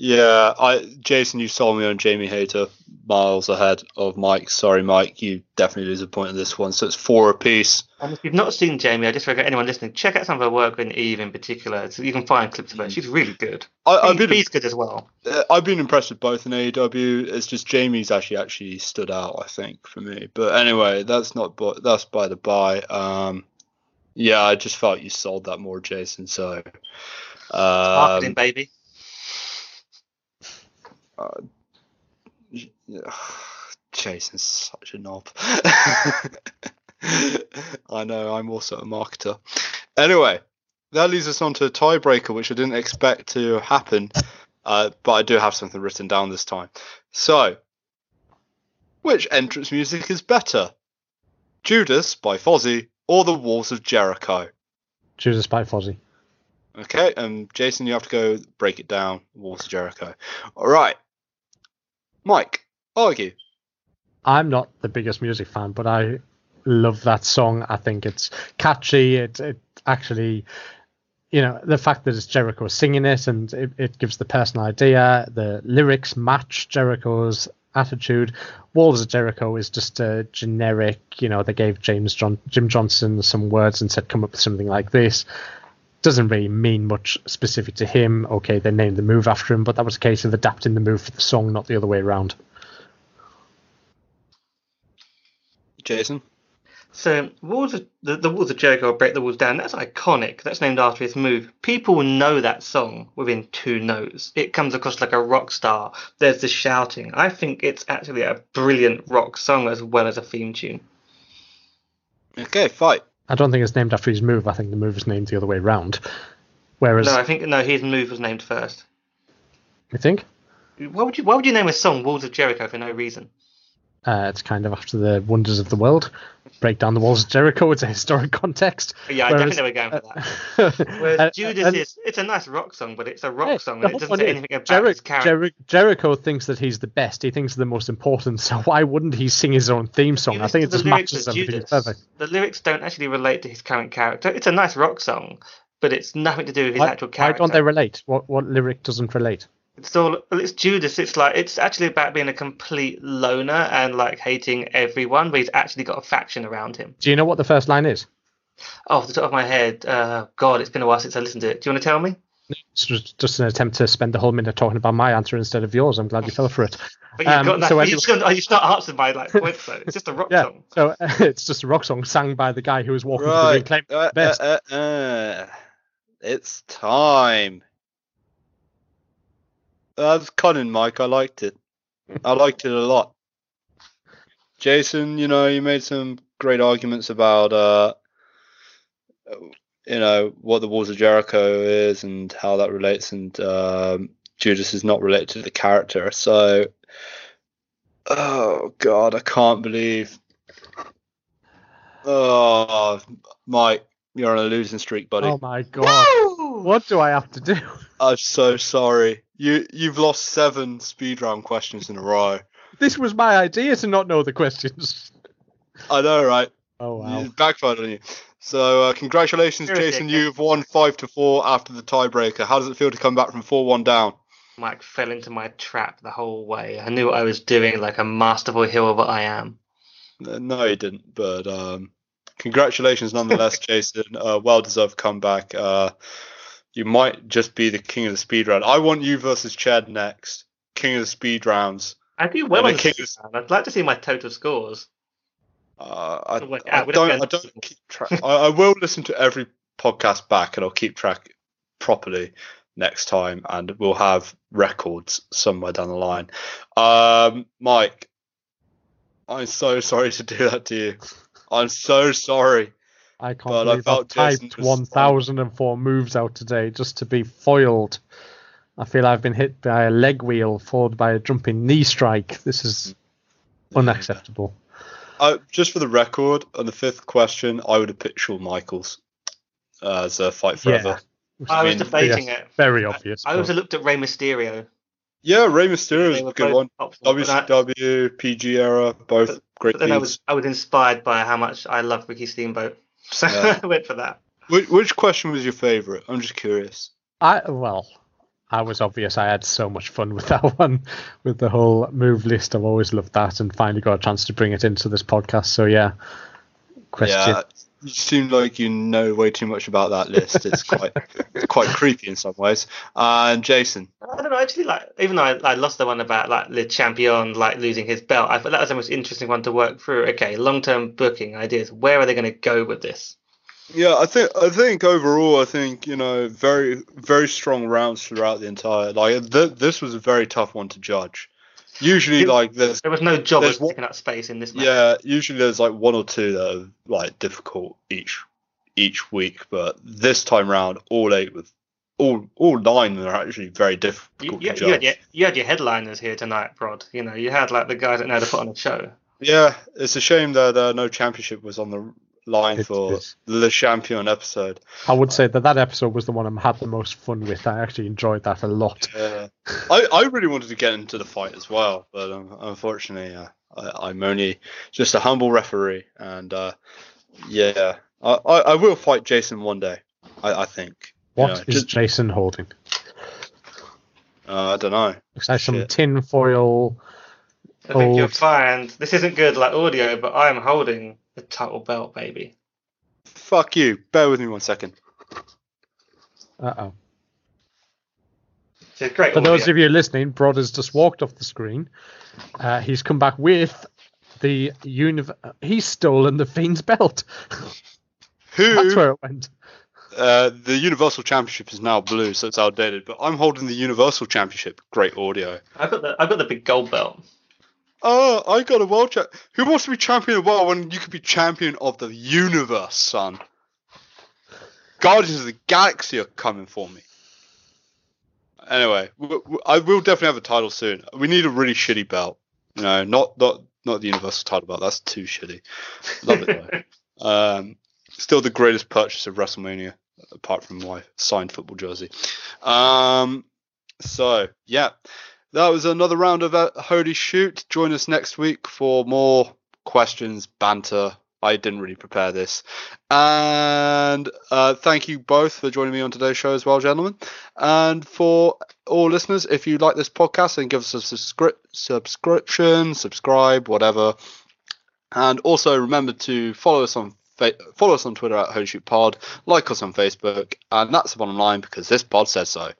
B: yeah, I Jason, you sold me on Jamie Hayter miles ahead of Mike. Sorry, Mike, you definitely lose a point in this one. So it's four apiece.
D: And if you've not seen Jamie, I just recommend anyone listening check out some of her work in Eve in particular. So you can find clips of her. She's really good.
B: I, I've been
D: Bea's good as well.
B: uh, I've been impressed with both in AEW. It's just Jamie's actually actually stood out, I think, for me. But anyway, that's not bu- that's by the by. Um, yeah, I just felt you sold that more, Jason. So.
D: Marketing,
B: Um,
D: baby.
B: Yeah, Jason's such a knob. I know, I'm also a marketer. Anyway, that leads us on to a tiebreaker, which I didn't expect to happen, uh, but I do have something written down this time. So, which entrance music is better? Judas by Fozzy or The Walls of Jericho?
C: Judas by Fozzy.
B: Okay, um, Jason, you have to go break it down. Walls of Jericho. All right, Mike, argue.
C: I'm not the biggest music fan, but I love that song. I think it's catchy. It it actually, you know, the fact that it's Jericho singing it and it, it gives the personal idea. The lyrics match Jericho's attitude. Walls of Jericho is just a generic. You know, they gave James John Jim Johnston some words and said come up with something like this. Doesn't really mean much specific to him. Okay, they named the move after him, but that was a case of adapting the move for the song, not the other way around.
B: Jason.
D: So walls of, the, the walls of Jericho break the walls down. That's iconic. That's named after his move. People know that song within two notes. It comes across like a rock star. There's the shouting. I think it's actually a brilliant rock song as well as a theme tune.
B: Okay, fight.
C: I don't think it's named after his move. I think the move is named the other way around. Whereas,
D: No, I think no. His move was named first.
C: you think
D: Why would you? Why would you name a song "Walls of Jericho" for no reason?
C: Uh, it's kind of after the wonders of the world, break down the walls of Jericho. It's a historic context.
D: Yeah, I
C: Whereas-
D: definitely were going for that. Whereas
C: Uh,
D: Judas
C: and-
D: is it's a nice rock song, but it's a rock
C: Hey,
D: song and it doesn't say anything about
C: Jeri-
D: his character.
C: Jeri- Jericho thinks that he's the best. He thinks the most important. So why wouldn't he sing his own theme song? I think it
D: listen
C: just
D: to the lyrics
C: matches
D: of
C: everything.
D: Judas,
C: perfect.
D: The lyrics don't actually relate to his current character. It's a nice rock song, but it's nothing to do with his
C: Why,
D: actual
C: why
D: character.
C: don't they relate? What what lyric doesn't relate?
D: It's all it's Judas. It's like it's actually about being a complete loner and like hating everyone, but he's actually got a faction around him.
C: Do you know what the first line is?
D: Off the top of my head, uh, God, it's been a while since I listened to it. Do you want to tell me?
C: It's just, just an attempt to spend the whole minute talking about my answer instead of yours. I'm glad you fell for it.
D: But you've
C: Um,
D: got that.
C: so
D: you,
C: anyway-
D: still, you start answering my like points though. It's just a rock
C: Yeah.
D: song.
C: So it's just a rock song sung by the guy who was walking through the
B: Right.
C: ring claiming
B: Uh,
C: best.
B: uh, uh, uh. It's time. That's cunning, Mike. I liked it. I liked it a lot. Jason, you know, you made some great arguments about, uh, you know, what the Walls of Jericho is and how that relates, and um, Judas is not related to the character. So, oh god, I can't believe. Oh, Mike, you're on a losing streak, buddy.
C: Oh my god! What do I have to do?
B: I'm so sorry. You you've lost seven speed round questions in a row.
C: This was my idea to not know the questions.
B: I know, right?
C: Oh wow!
B: It backfired on you. So uh, congratulations,
D: You're
B: Jason. You've won five to four after the tiebreaker. How does it feel to come back from four one down?
D: Mike fell into my trap the whole way. I knew what I was doing, like a masterful hero that I am.
B: Uh, No, you didn't. But um, congratulations nonetheless, Jason. Uh, well deserved comeback. Uh, you might just be the king of the speed round. I want you versus Chad next. King of the speed rounds.
D: I do well on
B: the king
D: round. I'd like to see my total scores.
B: Uh, I, I
D: don't
B: don't. I don't keep track. I, I will listen to every podcast back, and I'll keep track properly next time, and we'll have records somewhere down the line. Um, Mike, I'm so sorry to do that to you. I'm so sorry.
C: I can't
B: But
C: believe I
B: felt Jason
C: typed
B: was
C: 1,004 moves out today just to be foiled. I feel I've been hit by a leg wheel followed by a jumping knee strike. This is unacceptable.
B: Uh, just for the record, on the fifth question, I would have picked Shawn Michaels uh, as a fight forever.
D: I was
B: mean,
D: debating
C: yes,
D: it.
C: Very obvious.
D: I also looked at Rey Mysterio.
B: Yeah, Rey Mysterio is
D: They
B: a
D: were
B: good
D: both
B: one.
D: options,
B: WCW, PG era, both great
D: But then I was I was inspired by how much I love Ricky Steamboat, so
B: Yeah.
D: I went for that.
B: Which, which question was your favourite? I'm just curious.
C: I well, I was obvious. I had so much fun with that one, with the whole move list. I've always loved that, and finally got a chance to bring it into this podcast. So yeah, question.
B: Yeah, you seem like you know way too much about that list. It's quite it's quite creepy in some ways. and Jason,
D: I don't know. Actually, like even though I, I lost the one about like Le Champion like losing his belt, I thought that was the most interesting one to work through. Okay, long term booking ideas. Where are they going to go with this?
B: yeah, I think I think overall, I think you know very very strong rounds throughout the entire. Like th- this was a very tough one to judge. Usually,
D: You-
B: like there's
D: There was no
B: job one-
D: taking up space in this match.
B: yeah, usually there's like one or two that are like difficult each each week, but this time round, all eight with all all nine are actually very difficult
D: you,
B: to
D: you, had your, you had your headliners here tonight, Brod. You know, you had like the guys that know how to put on a show.
B: Yeah, it's a shame that uh, no championship was on the line
C: It
B: for
C: is.
B: the champion episode.
C: I would say that that episode was the one I had the most fun with. I actually enjoyed that a lot.
B: Uh, I I really wanted to get into the fight as well, but um, unfortunately, uh, I, I'm only just a humble referee, and uh, yeah, I, I, I will fight Jason one day. I, I think. You
C: What
B: know,
C: is
B: just-
C: Jason holding?
B: uh, I don't know.
C: Looks like some tin foil.
D: I think you'll
C: Old.
D: find this isn't good like audio, but I am holding the title belt, baby.
B: Fuck you. Bear with me one second.
C: Uh oh.
D: It's great.
C: For
D: audio.
C: those of you listening, Brod has just walked off the screen. Uh, he's come back with the univ. He's stolen the Fiend's belt. That's
B: Who?
C: where it went.
B: Uh, the Universal Championship is now blue, so it's outdated. But I'm holding the Universal Championship. Great audio.
D: I've got the I've got the big gold belt.
B: Oh, I got a world champ. Who wants to be champion of the world when you could be champion of the universe, son? Guardians of the Galaxy are coming for me. Anyway, w- w- I will definitely have a title soon. We need a really shitty belt. You know, not not not the universal title belt. That's too shitty. Love it though. um, still the greatest purchase of WrestleMania, apart from my signed football jersey. Um, so yeah, that was another round of uh, Holy Shoot. Join us next week for more questions, banter. I didn't really prepare this. And uh, thank you both for joining me on today's show as well, gentlemen. And for all listeners, if you like this podcast, then give us a subscri- subscription, subscribe, whatever. And also remember to follow us on fa- follow us on Twitter at Holy Shoot Pod, like us on Facebook, and that's the bottom line because this pod says so.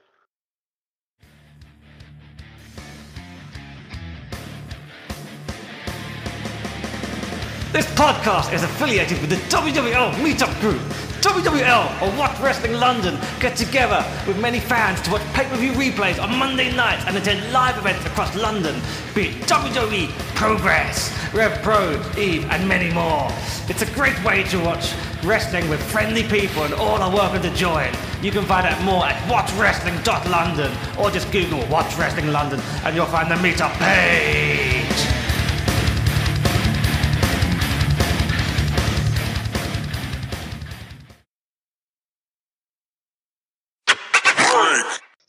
E: This podcast is affiliated with the WWL Meetup Group. WWL, or Watch Wrestling London, get together with many fans to watch pay-per-view replays on Monday nights and attend live events across London, be it WWE, Progress, Rev Pro, Eve, and many more. It's a great way to watch wrestling with friendly people and all are welcome to join. You can find out more at watchwrestling.london or just Google Watch Wrestling London and you'll find the meetup page.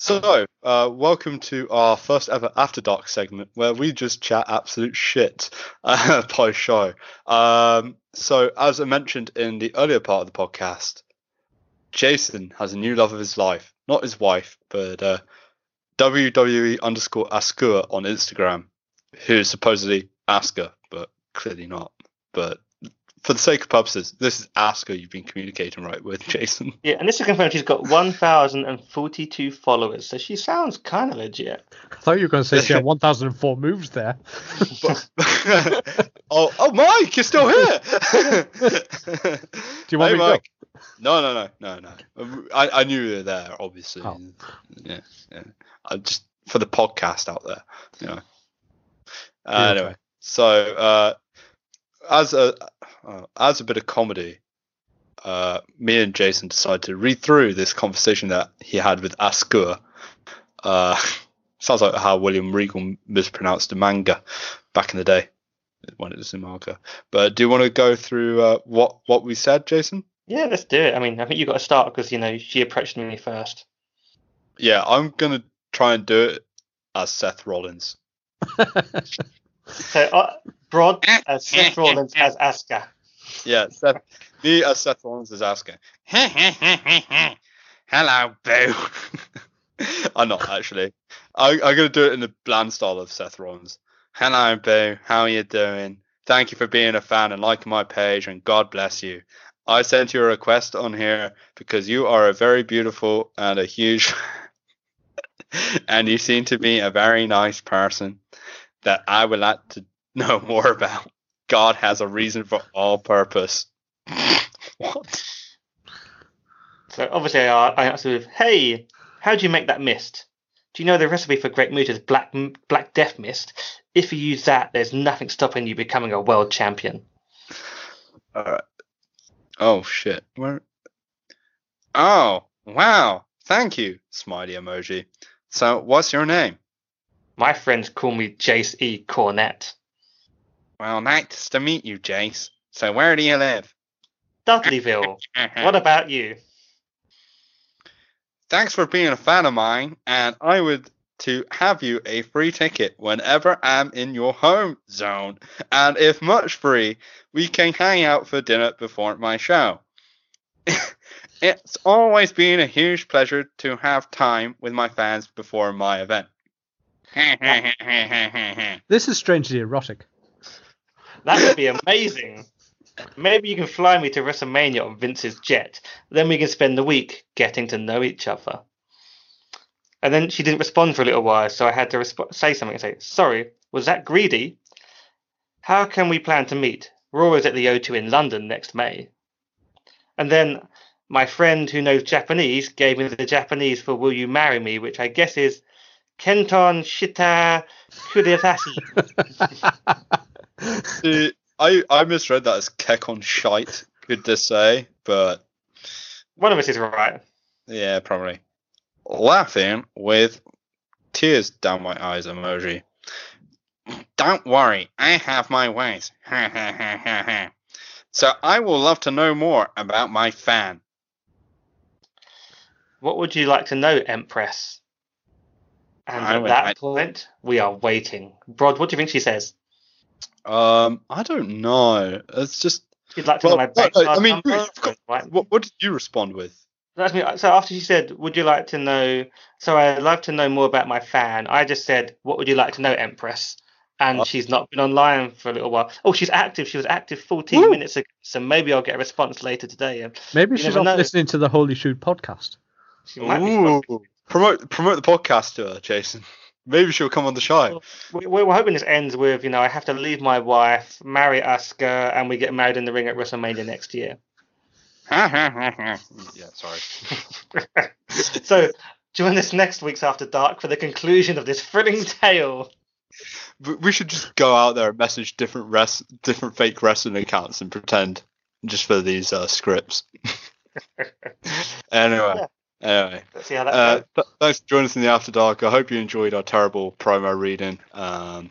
B: So, uh, welcome to our first ever After Dark segment where we just chat absolute shit uh, post show. Um, so, as I mentioned in the earlier part of the podcast, Jason has a new love of his life. Not his wife, but uh, WWE underscore Askua on Instagram, who is supposedly Asuka, but clearly not. But for the sake of purposes, this is Asuka you've been communicating right with, Jason.
D: Yeah, and this is confirmed. She's got 1,042 followers, so she sounds kind of legit.
C: I thought you were going to say she had 1,004 moves there.
B: But, oh, oh, Mike, you're still here.
C: Do you want
B: hey,
C: me to
B: Mike. No, no, no, no, no. I, I knew you were there, obviously.
C: Oh.
B: Yeah, yeah. I just for the podcast out there, you know. Uh,
C: Yeah.
B: anyway, so uh, as a uh, as a bit of comedy, uh, me and Jason decided to read through this conversation that he had with Askur. Uh, sounds like how William Regal mispronounced the manga back in the day when it was in manga. But do you want to go through uh, what what we said, Jason?
D: Yeah, let's do it. I mean, I think you got to start because you know she approached me first.
B: Yeah, I'm gonna try and do it as Seth Rollins.
D: So, uh, Brod as Seth Rollins as Asuka.
B: Yeah, Seth. me as Seth Rollins is asking. Hello, boo. I'm not actually. I, I'm gonna do it in the bland style of Seth Rollins. Hello, boo. How are you doing? Thank you for being a fan and liking my page, and God bless you. I sent you a request on here because you are a very beautiful and a huge, and you seem to be a very nice person that I would like to know more about. God has a reason for all purpose. what?
D: So obviously, I, I answered with, "Hey, how do you make that mist? Do you know the recipe for Great Muta's black black death mist? If you use that, there's nothing stopping you becoming a world champion."
B: Alright. Oh shit. Where? Oh wow! Thank you, smiley emoji. So, what's your name?
D: My friends call me Jace E. Cornett.
B: Well, nice to meet you, Jace. So, where do you live?
D: Dudleyville. what about you?
B: Thanks for being a fan of mine, and I would to have you a free ticket whenever I'm in your home zone. And if much free, we can hang out for dinner before my show. it's always been a huge pleasure to have time with my fans before my event.
C: This is strangely erotic.
D: That would be amazing. Maybe you can fly me to WrestleMania on Vince's jet. Then we can spend the week getting to know each other. And then she didn't respond for a little while, so I had to resp- say something and say, Sorry, was that greedy? How can we plan to meet? Raw is at the O2 in London next May. And then my friend who knows Japanese gave me the Japanese for Will You Marry Me, which I guess is Kenton Shita Kuriatasi.
B: See, I, I misread that as kek on shite, good to say, but
D: One of us is right.
B: yeah, probably. Laughing with tears down my eyes emoji. Don't worry, I have my ways. so I will love to know more about my fan.
D: What would you like to know, Empress? And
B: I
D: at that
B: like-
D: point, we are waiting. Brod, what do you think she says?
B: Um, I don't know. It's just
D: You'd like to
B: Well,
D: know my
B: no,
D: bank
B: I mean,
D: number?
B: got-
D: Right.
B: what what did you respond with?
D: That's me. So after she said, "Would you like to know?" So I'd love to know more about my fan. I just said, "What would you like to know, Empress?" And
B: Oh.
D: she's not been online for a little while. Oh, she's active. She was active 14
B: Woo.
D: minutes ago. So maybe I'll get a response later today.
C: Maybe
D: You
C: she's
D: never
C: off
D: know.
C: listening to the Holy Shoot podcast.
D: she might be.
B: Ooh, promote promote the podcast to her, Jason. Maybe she'll come on the show.
D: We- We're hoping this ends with, you know, I have to leave my wife, marry Asuka, and we get married in the ring at WrestleMania next year.
B: yeah, sorry.
D: so join us next week's After Dark for the conclusion of this thrilling tale.
B: We should just go out there and message different res- different fake wrestling accounts and pretend just for these uh, scripts. anyway, anyway.
D: Let's see how that
B: Uh,
D: goes.
B: th- thanks for joining us in the After Dark. I hope you enjoyed our terrible promo reading. Um,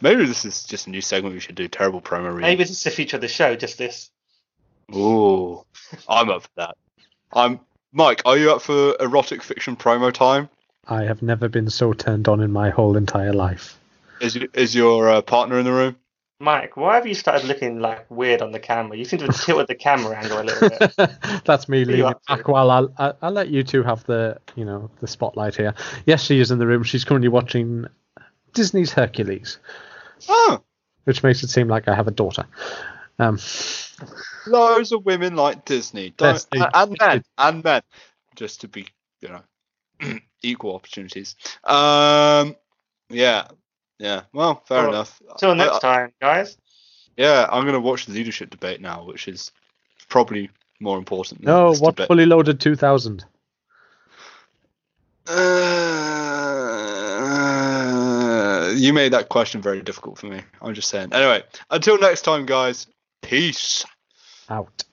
B: maybe this is just a new segment we should do. Terrible promo reading.
D: Maybe this is the future of the show, just this.
B: Ooh, I'm up for that. I'm Mike. Are you up for erotic fiction promo time?
C: I have never been so turned on in my whole entire life.
B: Is is your uh, partner in the room?
D: Mike, why have you started looking like weird on the camera? You seem to have tilted the camera angle a little bit.
C: That's me
D: you
C: leaning back while I'll, I'll I'll let you two have the you know the spotlight here. Yes, she is in the room. She's currently watching Disney's Hercules,
B: Oh,
C: which makes it seem like I have a daughter. Um,
B: Loads of women like Disney. Don't,
C: Yes, they-
B: and men. And men. Just to be, you know, equal opportunities. Um, yeah. Yeah. Well, fair
D: Well,
B: enough.
D: Till next
B: I- I-
D: time, guys.
B: Yeah, I'm going to watch the leadership debate now, which is probably more important. Than
C: no,
B: this
C: what
B: debate.
C: fully loaded 2000?
B: Uh, you made that question very difficult for me. I'm just saying. Anyway, until next time, guys. Peace.
C: Out.